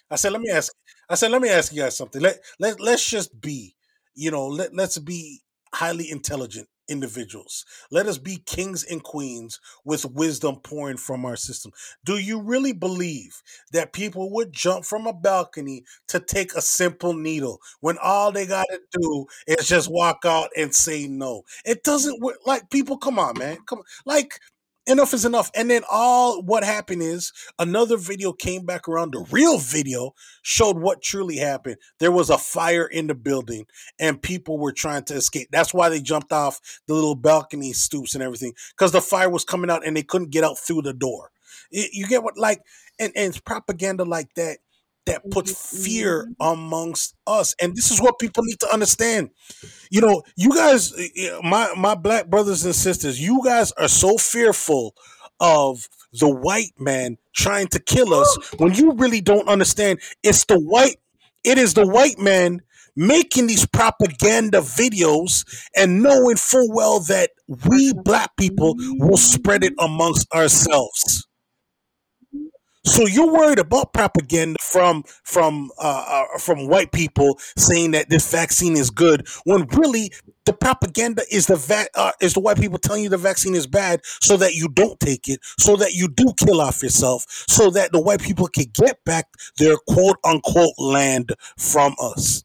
I said, let me ask. I said, let me ask you guys something. Let let let's just be, you know, let let's be highly intelligent individuals. Let us be kings and queens with wisdom pouring from our system. Do you really believe that people would jump from a balcony to take a simple needle when all they got to do is just walk out and say no? It doesn't work. Like people, come on, man, come on. Like enough is enough. And then all what happened is another video came back around. The real video showed what truly happened. There was a fire in the building and people were trying to escape. That's why they jumped off the little balcony stoops and everything because the fire was coming out and they couldn't get out through the door. You get what like and, and it's propaganda like that that puts fear mm-hmm. amongst us. And this is what people need to understand you know, you guys, my my black brothers and sisters, you guys are so fearful of the white man trying to kill us when you really don't understand. It's the white, it is the white man making these propaganda videos and knowing full well that we black people will spread it amongst ourselves. So you're worried about propaganda from from uh, uh, from white people saying that this vaccine is good, when really the propaganda is the va- uh, is the white people telling you the vaccine is bad, so that you don't take it, so that you do kill off yourself, so that the white people can get back their quote unquote land from us.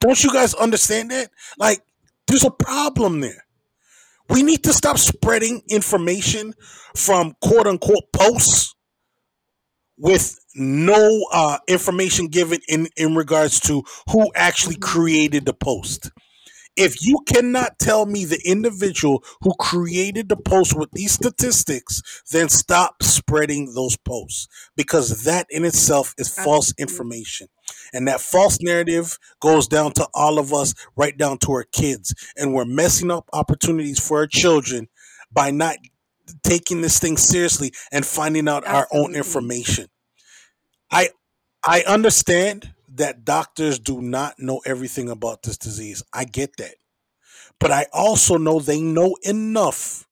Don't you guys understand that? Like, there's a problem there. We need to stop spreading information from quote unquote posts with no uh, information given in, in regards to who actually created the post. If you cannot tell me the individual who created the post with these statistics, then stop spreading those posts because that in itself is false information. And that false narrative goes down to all of us, right down to our kids. And we're messing up opportunities for our children by not taking this thing seriously and finding out our own information. I I understand that doctors do not know everything about this disease. I get that. But I also know they know enough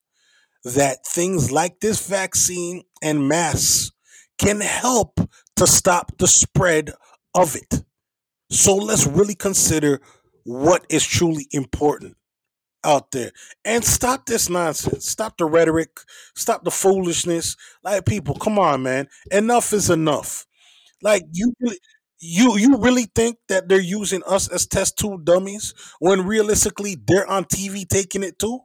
that things like this vaccine and masks can help to stop the spread of it. So let's really consider what is truly important out there and stop this nonsense. Stop the rhetoric, stop the foolishness. Like people, come on, man. Enough is enough. Like you you you really think that they're using us as test tube dummies when realistically they're on TV taking it too?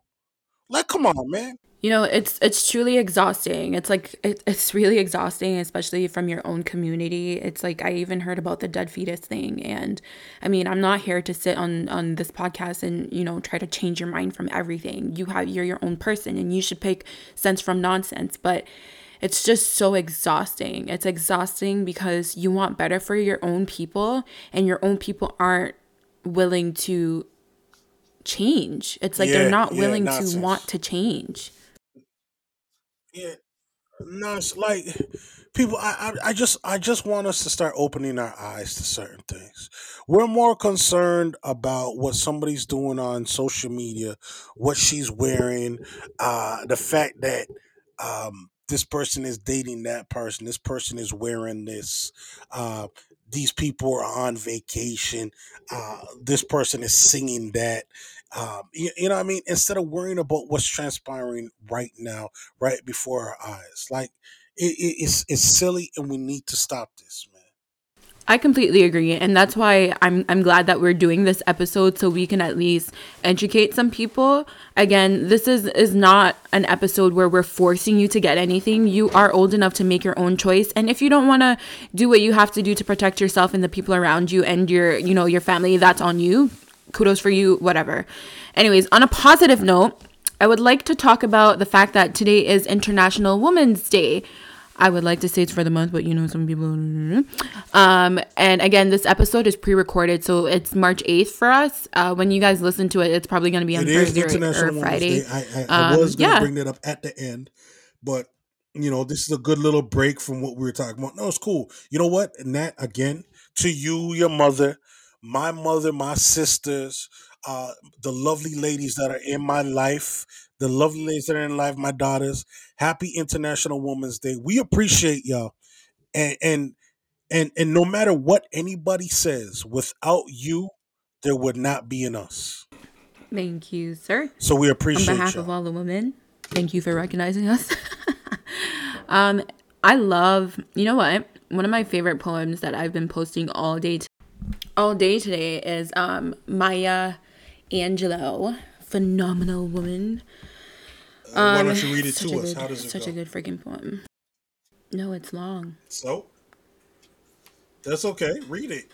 Like come on, man. You know, it's it's truly exhausting. It's like it, it's really exhausting, especially from your own community. It's like I even heard about the dead fetus thing, and I mean, I'm not here to sit on on this podcast and you know try to change your mind from everything. You have you're your own person, and you should pick sense from nonsense. But it's just so exhausting. It's exhausting because you want better for your own people, and your own people aren't willing to change. It's like they're Yeah, not yeah, willing to want to change. Yeah, no, it's like people. I, I I just I just want us to start opening our eyes to certain things. We're more concerned about what somebody's doing on social media, what she's wearing, uh, the fact that um, this person is dating that person, this person is wearing this, uh, these people are on vacation, uh, this person is singing that. Um, you, you know what I mean? Instead of worrying about what's transpiring right now, right before our eyes, like it, it, it's it's silly, and we need to stop this, man. I completely agree, and that's why I'm I'm glad that we're doing this episode so we can at least educate some people. Again, this is is not an episode where we're forcing you to get anything. You are old enough to make your own choice, and if you don't want to do what you have to do to protect yourself and the people around you and your you know your family, that's on you. Kudos for you, whatever. Anyways, on a positive note, I would like to talk about the fact that today is International Women's Day. I would like to say it's for the month, but you know, some people. Um, and again, this episode is pre-recorded, so it's March eighth for us. Uh, when you guys listen to it, it's probably going to be on It Thursday or, International or Friday. Day. I, I, I Um, was going to yeah, bring that up at the end, but you know, this is a good little break from what we were talking about. No, it's cool. You know what? And that again, to you, your mother, my mother, my sisters, uh, the lovely ladies that are in my life, the lovely ladies that are in life, my daughters. Happy International Women's Day. We appreciate y'all, and and and and no matter what anybody says, without you, there would not be an us. Thank you, sir. So we On appreciate behalf y'all. of all the women, thank you for recognizing us. um, I love, you know what? One of my favorite poems that I've been posting all day, all day today is um Maya Angelou, phenomenal woman. Uh, why Um, don't you read it to us? good, How does it such go? a good freaking poem. No, it's long. So that's okay. Read it.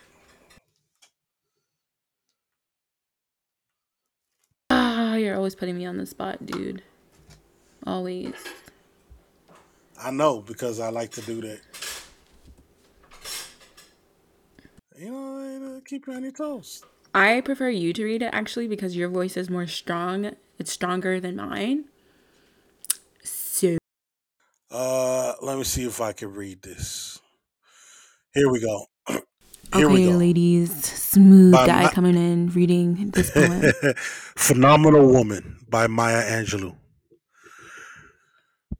Ah, you're always putting me on the spot, dude. Always. I know because I like to do that. You know, uh, keep you on your toes. I prefer you to read it actually because your voice is more strong. It's stronger than mine. So Uh, let me see if I can read this. Here we go. Here we go. ladies, smooth By guy Ma- coming in reading this poem. Phenomenal Woman by Maya Angelou.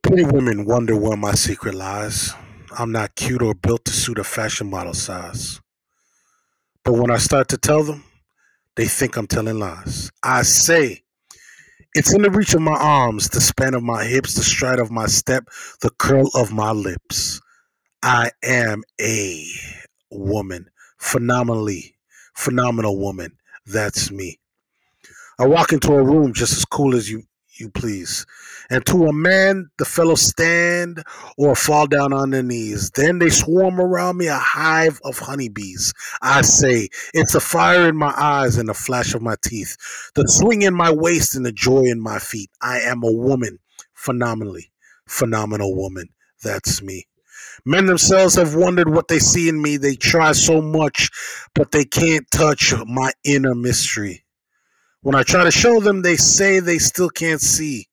Pretty women wonder where my secret lies. I'm not cute or built to suit a fashion model size. But when I start to tell them, they think I'm telling lies. I say, it's in the reach of my arms, the span of my hips, the stride of my step, the curl of my lips. I am a woman, phenomenally phenomenal woman. That's me. I walk into a room just as cool as you you please. And to a man, the fellows stand or fall down on their knees. Then they swarm around me, a hive of honeybees. I say, it's a fire in my eyes and a flash of my teeth, the swing in my waist and the joy in my feet. I am a woman, phenomenally, phenomenal woman. That's me. Men themselves have wondered what they see in me. They try so much, but they can't touch my inner mystery. When I try to show them, they say they still can't see.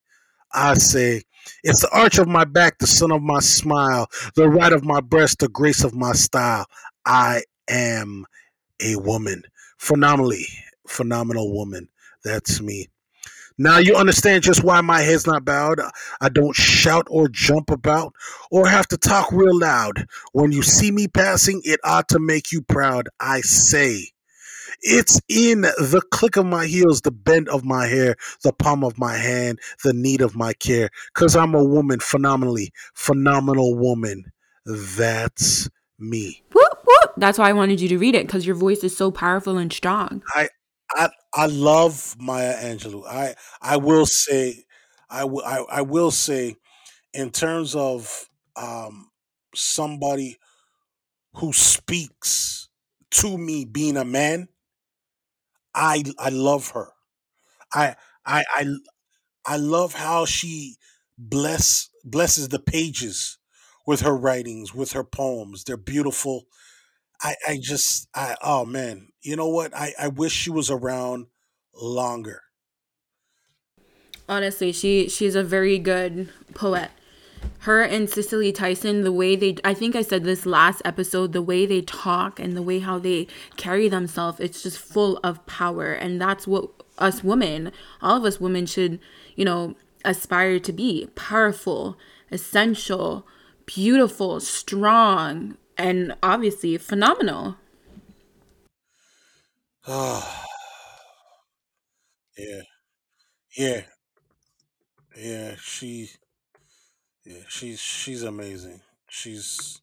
I say, it's the arch of my back, the sun of my smile, the right of my breast, the grace of my style. I am a woman. Phenomenally, phenomenal woman. That's me. Now you understand just why my head's not bowed. I don't shout or jump about or have to talk real loud. When you see me passing, it ought to make you proud. I say, it's in the click of my heels, the bend of my hair, the palm of my hand, the need of my care. Because I'm a woman, phenomenally, phenomenal woman. That's me. whoop whoop. That's why I wanted you to read it because your voice is so powerful and strong. I I I love Maya Angelou. I I will say I will I, I will say in terms of um somebody who speaks to me being a man, I I love her. I I I I love how she bless blesses the pages with her writings, with her poems. They're beautiful. I, I just I oh man, you know what? I, I wish she was around longer. Honestly, she she's a very good poet. Her and Cicely Tyson, the way they I think I said this last episode, the way they talk and the way how they carry themselves, it's just full of power. And that's what us women, all of us women should, you know, aspire to be. Powerful, essential, beautiful, strong, and obviously phenomenal. Oh, yeah, yeah, yeah. She, yeah, she's she's amazing. She's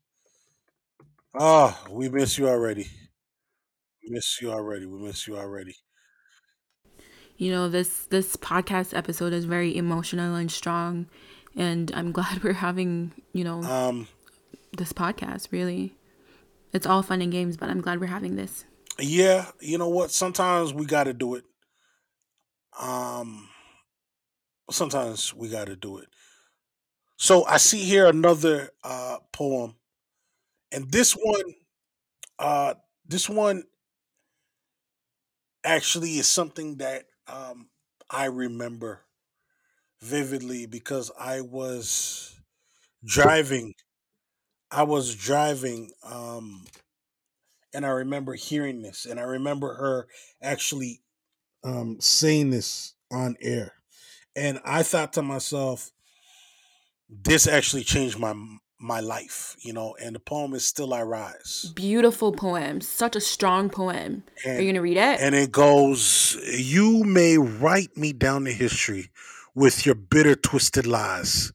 ah, we miss you already. We miss you already. We miss you already. you know this this podcast episode is very emotional and strong and i'm glad we're having you know Um, this podcast really it's all fun and games but i'm glad we're having this yeah, you know what? Sometimes we got to do it. Um, sometimes we got to do it. So I see here another uh poem, and this one, uh, this one actually is something that um I remember vividly because I was driving. I was driving, um, and I remember hearing this, and I remember her actually um, saying this on air, and I thought to myself, this actually changed my my life, you know. And the poem is "Still I Rise." Beautiful poem, such a strong poem. And, Are you gonna read it? And it goes, "You may write me down in history with your bitter, twisted lies."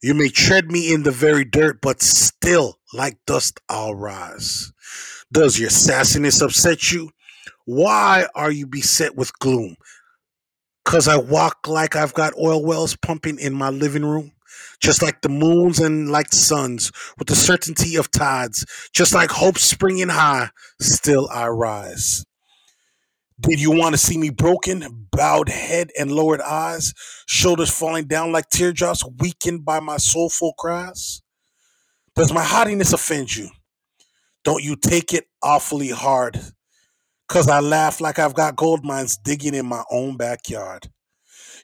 You may tread me in the very dirt, but still, like dust, I'll rise. Does your sassiness upset you? Why are you beset with gloom? Cause I walk like I've got oil wells pumping in my living room? Just like the moons and like the suns, with the certainty of tides, just like hope springing high, still I rise. Did you want to see me broken, bowed head and lowered eyes, shoulders falling down like teardrops, weakened by my soulful cries? Does my haughtiness offend you? Don't you take it awfully hard, cause I laugh like I've got gold mines digging in my own backyard.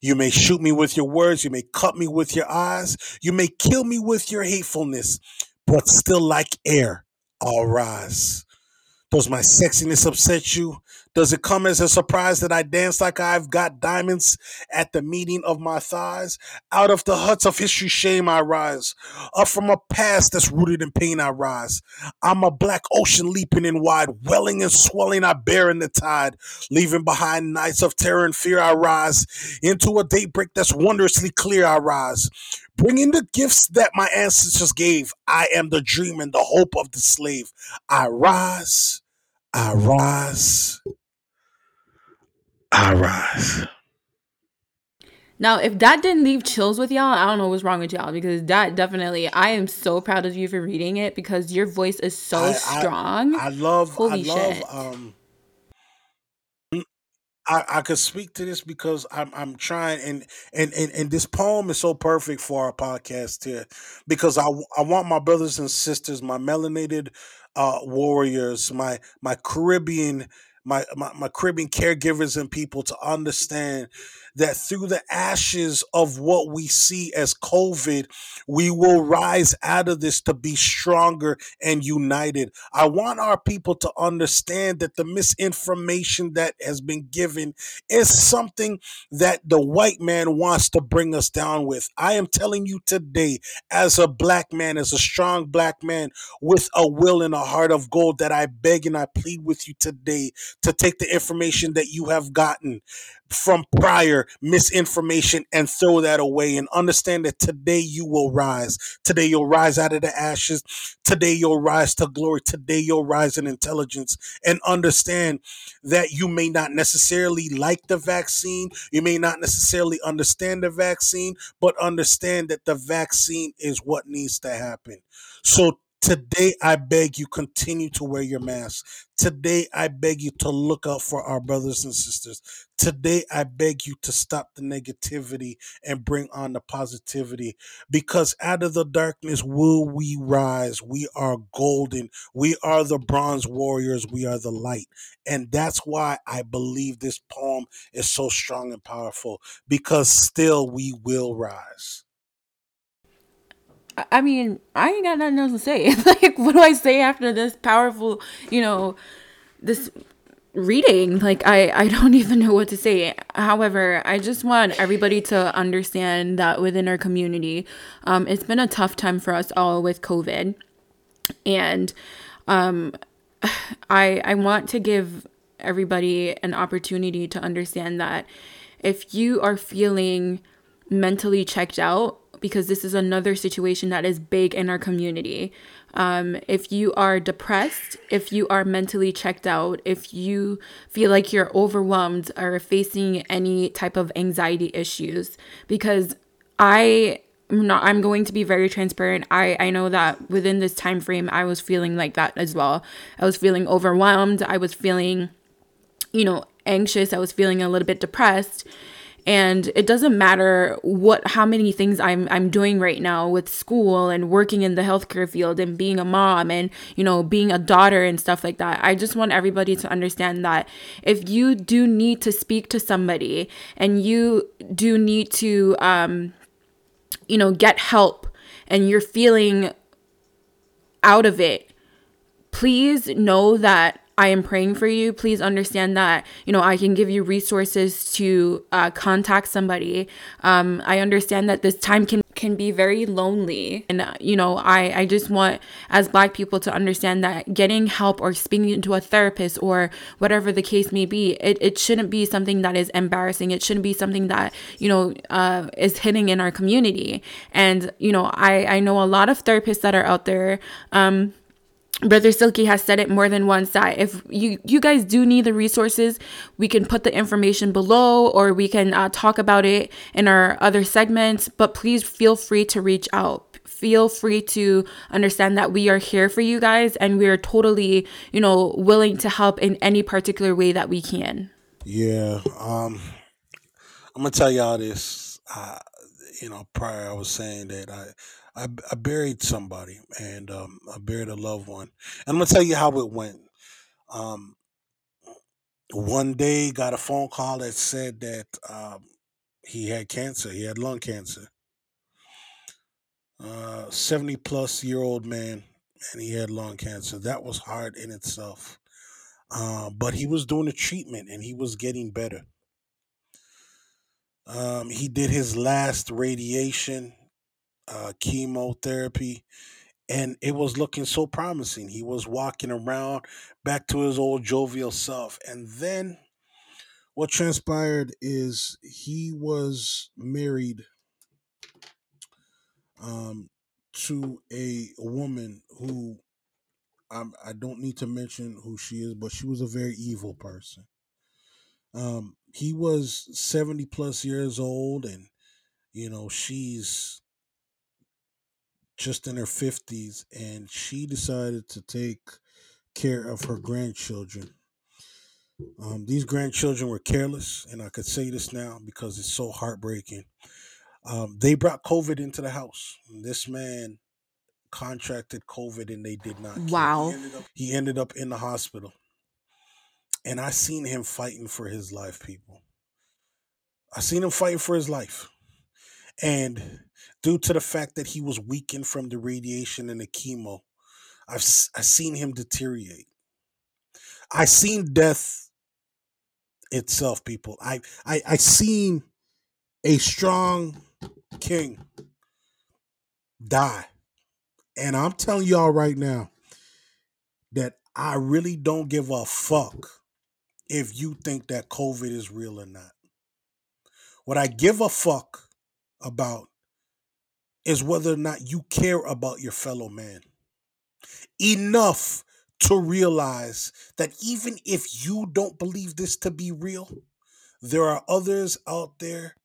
You may shoot me with your words, you may cut me with your eyes, you may kill me with your hatefulness, but still like air, I'll rise. Does my sexiness upset you? Does it come as a surprise that I dance like I've got diamonds at the meeting of my thighs? Out of the huts of history shame I rise. Up from a past that's rooted in pain I rise. I'm a black ocean leaping in wide, welling and swelling I bear in the tide. Leaving behind nights of terror and fear I rise. Into a daybreak that's wondrously clear I rise. Bringing the gifts that my ancestors gave. I am the dream and the hope of the slave. I rise. I rise. I rise. Now, if that didn't leave chills with y'all, I don't know what's wrong with y'all because that definitely, I am so proud of you for reading it because your voice is so I, I, strong. I love I Holy love shit. um I, I could speak to this because I'm I'm trying and, and and and this poem is so perfect for our podcast here because I I want my brothers and sisters, my melanated uh warriors, my my Caribbean my, my my Caribbean caregivers and people to understand that through the ashes of what we see as COVID, we will rise out of this to be stronger and united. I want our people to understand that the misinformation that has been given is something that the white man wants to bring us down with. I am telling you today, as a black man, as a strong black man with a will and a heart of gold, that I beg and I plead with you today to take the information that you have gotten from prior misinformation and throw that away and understand that today you will rise. Today you'll rise out of the ashes. Today you'll rise to glory. Today you'll rise in intelligence and understand that you may not necessarily like the vaccine. You may not necessarily understand the vaccine, but understand that the vaccine is what needs to happen. So Today, I beg you, continue to wear your mask. Today, I beg you to look out for our brothers and sisters. Today, I beg you to stop the negativity and bring on the positivity because out of the darkness will we rise. We are golden. We are the bronze warriors. We are the light. And that's why I believe this poem is so strong and powerful because still we will rise. I- mean, I ain't got nothing else to say. like, what do I say after this powerful, you know, this reading? Like, I, I don't even know what to say. However, I just want everybody to understand that within our community, um, it's been a tough time for us all with COVID. And um, I, I want to give everybody an opportunity to understand that if you are feeling mentally checked out, because this is another situation that is big in our community. Um, if you are depressed, if you are mentally checked out, if you feel like you're overwhelmed or facing any type of anxiety issues, because I I'm not I'm going to be very transparent. I I know that within this time frame I was feeling like that as well. I was feeling overwhelmed. I was feeling you know anxious. I was feeling a little bit depressed and it doesn't matter what how many things I'm I'm doing right now with school and working in the healthcare field and being a mom and you know being a daughter and stuff like that. I just want everybody to understand that if you do need to speak to somebody and you do need to um you know get help and you're feeling out of it, please know that I am praying for you. Please understand that, you know, I can give you resources to uh, contact somebody. Um, I understand that this time can can be very lonely and uh, you know i i just want as black people to understand that getting help or speaking to a therapist or whatever the case may be it, it shouldn't be something that is embarrassing it shouldn't be something that you know uh, is hitting in our community and you know i i know a lot of therapists that are out there um Brother Silky has said it more than once that if you you guys do need the resources, we can put the information below or we can uh, talk about it in our other segments. But please feel free to reach out. Feel free to understand that we are here for you guys and we are totally, you know, willing to help in any particular way that we can. Yeah, um, I'm gonna tell y'all this. You know, prior I was saying that I, I, I buried somebody and um, I buried a loved one. And I'm gonna tell you how it went. Um, one day, got a phone call that said that um, he had cancer. He had lung cancer. Uh, 70 plus year old man, and he had lung cancer. That was hard in itself. Uh, but he was doing the treatment and he was getting better. Um, he did his last radiation, uh, chemotherapy, and it was looking so promising. He was walking around back to his old jovial self. And then what transpired is he was married um, to a woman who I'm, I don't need to mention who she is, but she was a very evil person. Um, he was 70 plus years old, and you know, she's just in her 50s, and she decided to take care of her grandchildren. Um, these grandchildren were careless, and I could say this now because it's so heartbreaking. Um, they brought COVID into the house. This man contracted COVID and they did not care. Wow. He ended up in the hospital. And I seen him fighting for his life, people. I seen him fighting for his life. And due to the fact that he was weakened from the radiation and the chemo, I've I seen him deteriorate. I seen death itself, people. I I I seen a strong king die. And I'm telling y'all right now that I really don't give a fuck if you think that COVID is real or not. What I give a fuck about is whether or not you care about your fellow man enough to realize that even if you don't believe this to be real, there are others out there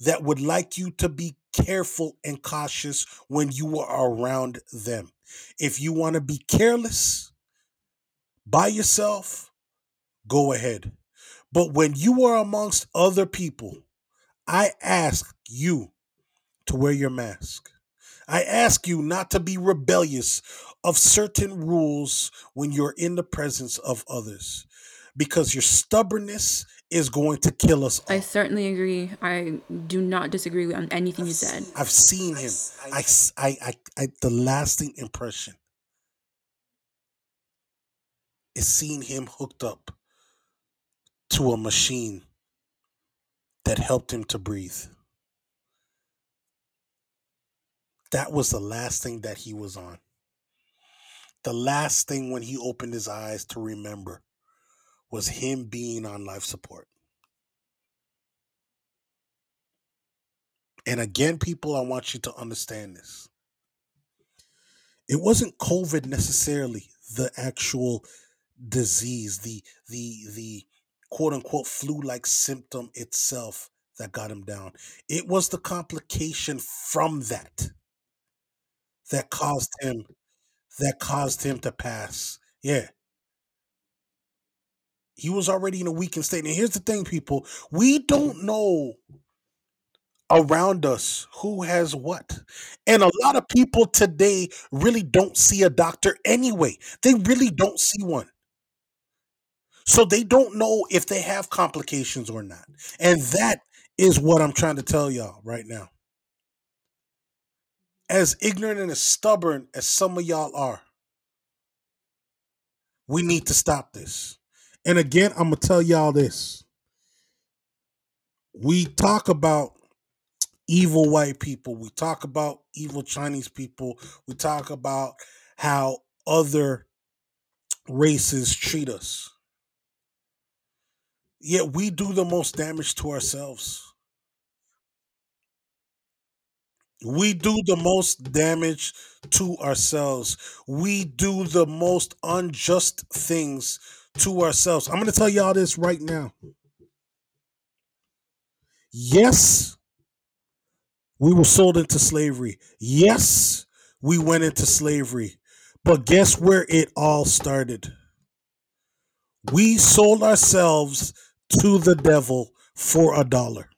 that would like you to be careful and cautious when you are around them. If you want to be careless by yourself, go ahead. But when you are amongst other people, I ask you to wear your mask. I ask you not to be rebellious of certain rules when you're in the presence of others because your stubbornness is going to kill us All. I certainly agree. I do not disagree on anything you said. I've seen him. I, I, I, the lasting impression is seeing him hooked up to a machine that helped him to breathe. That was the last thing that he was on. The last thing when he opened his eyes to remember was him being on life support. And again, people, I want you to understand this. It wasn't COVID necessarily, the actual disease, the the the quote unquote flu-like symptom itself that got him down. It was the complication from that that caused him that caused him to pass. Yeah. He was already in a weakened state. And here's the thing, people. We don't know around us who has what. And a lot of people today really don't see a doctor anyway. They really don't see one. So they don't know if they have complications or not. And that is what I'm trying to tell y'all right now. As ignorant and as stubborn as some of y'all are, We need to stop this. And again, I'm gonna tell y'all this. We talk about evil white people. We talk about evil Chinese people. We talk about how other races treat us. Yet we do the most damage to ourselves. We do the most damage to ourselves. We do the most unjust things to ourselves. I'm going to tell y'all this right now. Yes, we were sold into slavery. Yes, we went into slavery. But guess where it all started? We sold ourselves to the devil for a dollar.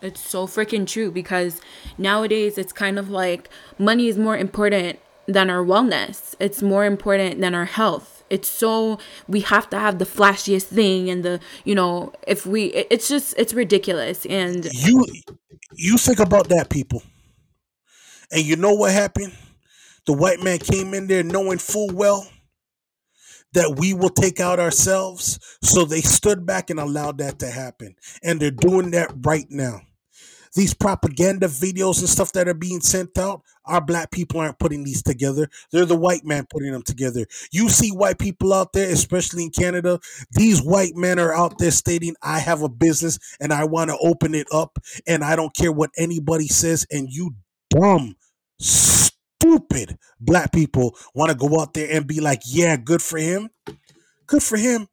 It's so freaking true because nowadays it's kind of like money is more important than our wellness. It's more important than our health. It's so we have to have the flashiest thing and the you know if we it's just it's ridiculous and You you think about that people. And you know what happened? The white man came in there knowing full well that we will take out ourselves. So they stood back and allowed that to happen. And they're doing that right now. These propaganda videos and stuff that are being sent out, our black people aren't putting these together. They're the white man putting them together. You see white people out there, especially in Canada, these white men are out there stating, I have a business and I want to open it up and I don't care what anybody says. And you dumb, stupid black people want to go out there and be like, yeah, good for him. Good for him.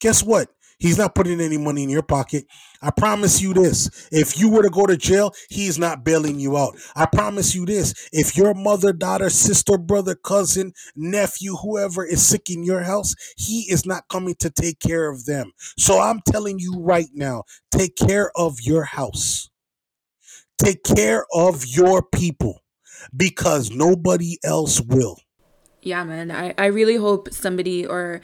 Guess what? He's not putting any money in your pocket. I promise you this. If you were to go to jail, he's not bailing you out. I promise you this. If your mother, daughter, sister, brother, cousin, nephew, whoever is sick in your house, he is not coming to take care of them. So I'm telling you right now, take care of your house. Take care of your people because nobody else will. yeah man I, I really hope somebody or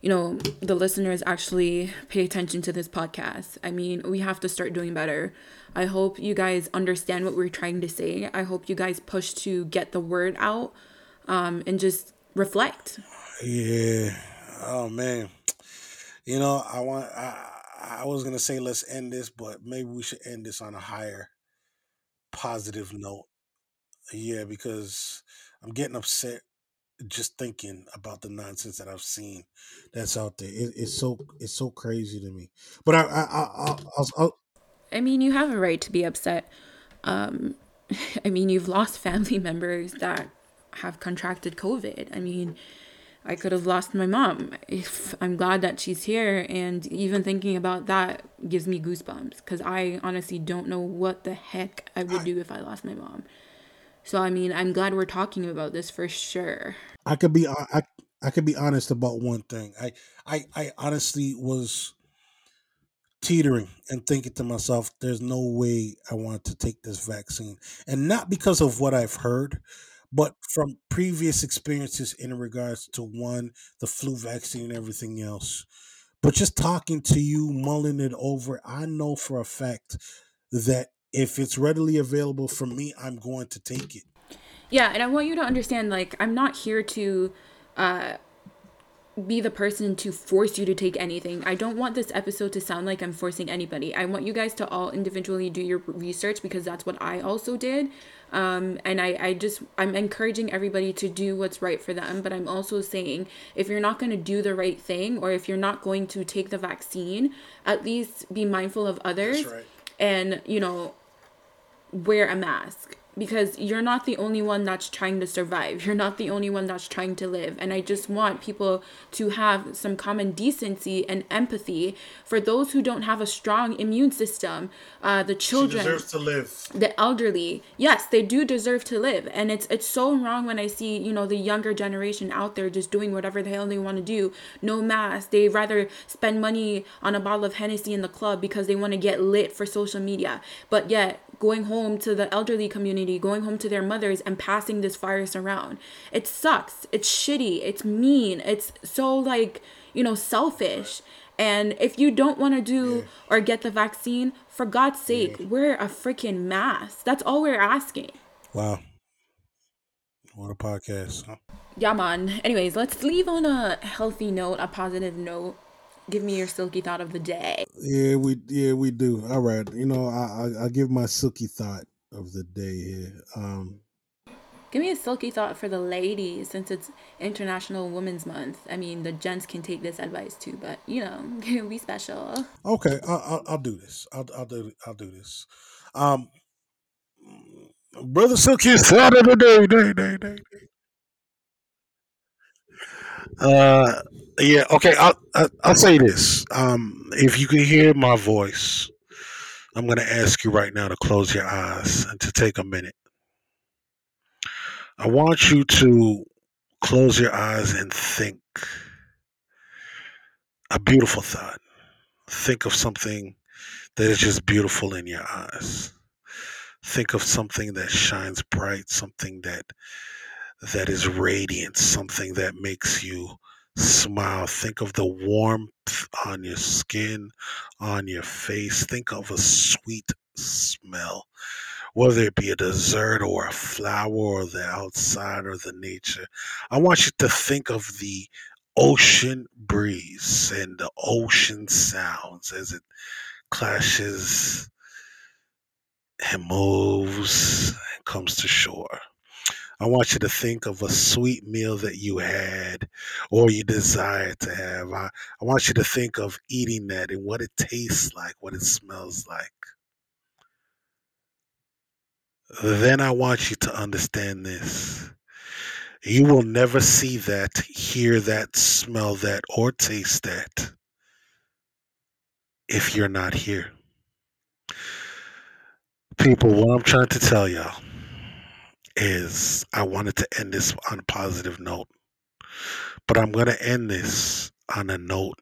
you know the listeners actually pay attention to this podcast i mean we have to start doing better i hope you guys understand what we're trying to say i hope you guys push to get the word out um, and just reflect Yeah. Oh man. You know, I want I I was gonna say let's end this, but maybe we should end this on a higher positive note. Yeah, because I'm getting upset just thinking about the nonsense that I've seen that's out there. It, it's so it's so crazy to me. But I I I I'll, I'll, I'll, i mean you have a right to be upset um, i mean you've lost family members that have contracted covid i mean I could have lost my mom. If I'm glad that she's here, and even thinking about that gives me goosebumps because I honestly don't know what the heck I would do if I lost my mom. So I mean, I'm glad we're talking about this for sure. I could be I I could be honest about one thing. I I I honestly was teetering and thinking to myself, there's no way I want to take this vaccine. And not because of what I've heard, but from previous experiences in regards to one, the flu vaccine and everything else. But just talking to you, mulling it over, I know for a fact that if it's readily available for me, I'm going to take it. Yeah, and I want you to understand like I'm not here to uh be the person to force you to take anything. I don't want this episode to sound like I'm forcing anybody. I want you guys to all individually do your research because that's what I also did. Um, and I, I just, I'm encouraging everybody to do what's right for them. But I'm also saying if you're not going to do the right thing or if you're not going to take the vaccine, at least be mindful of others right. and, you know, wear a mask because you're not the only one that's trying to survive. You're not the only one that's trying to live. And I just want people to have some common decency and empathy for those who don't have a strong immune system, uh, the children to live. the elderly yes they do deserve to live and it's it's so wrong when i see you know the younger generation out there just doing whatever the hell they want to do no mask they rather spend money on a bottle of hennessy in the club because they want to get lit for social media but yet going home to the elderly community going home to their mothers and passing this virus around it sucks it's shitty it's mean it's so like you know selfish and if you don't want to do or get the vaccine, for God's sake, wear a freaking mask. That's all we're asking. Wow. What a podcast. Huh? Yeah, man. Anyways, let's leave on a healthy note, a positive note. Give me your silky thought of the day. Yeah, we yeah we do. All right, you know I I, I give my silky thought of the day here. Um, Give me a silky thought for the ladies since it's International Women's Month. I mean, the gents can take this advice too, but you know, be special. okay, I, I'll I'll do this. I'll I'll do I'll do this. Um, brother silky thought of the day, day, day, day. Uh, yeah. Okay. I'll I'll, say this. Um, if you can hear my voice, I'm gonna ask you right now to close your eyes and to take a minute. I want you to close your eyes and think a beautiful thought. Think of something that is just beautiful in your eyes. Think of something that shines bright, something that that is radiant, something that makes you smile. Think of the warmth on your skin, on your face. Think of a sweet smell, whether it be a dessert or a flower or the outside or the nature. I want you to think of the ocean breeze and the ocean sounds as it clashes and moves and comes to shore. I want you to think of a sweet meal that you had or you desire to have. I, I want you to think of eating that and what it tastes like, what it smells like. Then I want you to understand this. You will never see that, hear that, smell that, or taste that if you're not here. People, what I'm trying to tell y'all is I wanted to end this on a positive note, but I'm going to end this on a note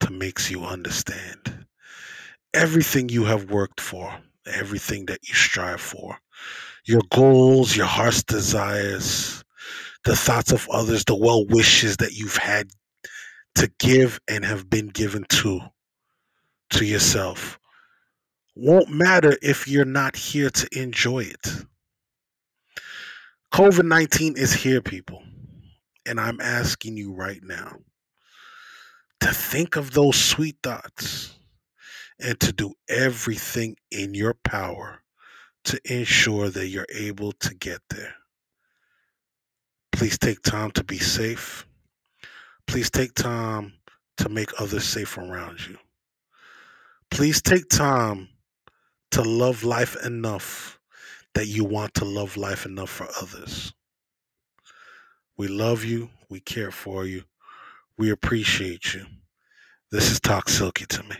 to makes you understand everything you have worked for, everything that you strive for, your goals, your heart's desires, the thoughts of others, the well wishes that you've had to give and have been given to to yourself won't matter if you're not here to enjoy it. COVID 19 is here, people. And I'm asking you right now to think of those sweet thoughts and to do everything in your power to ensure that you're able to get there. Please take time to be safe. Please take time to make others safe around you. Please take time to love life enough that you want to love life enough for others. We love you. We care for you. We appreciate you. This is Talk Silky to me.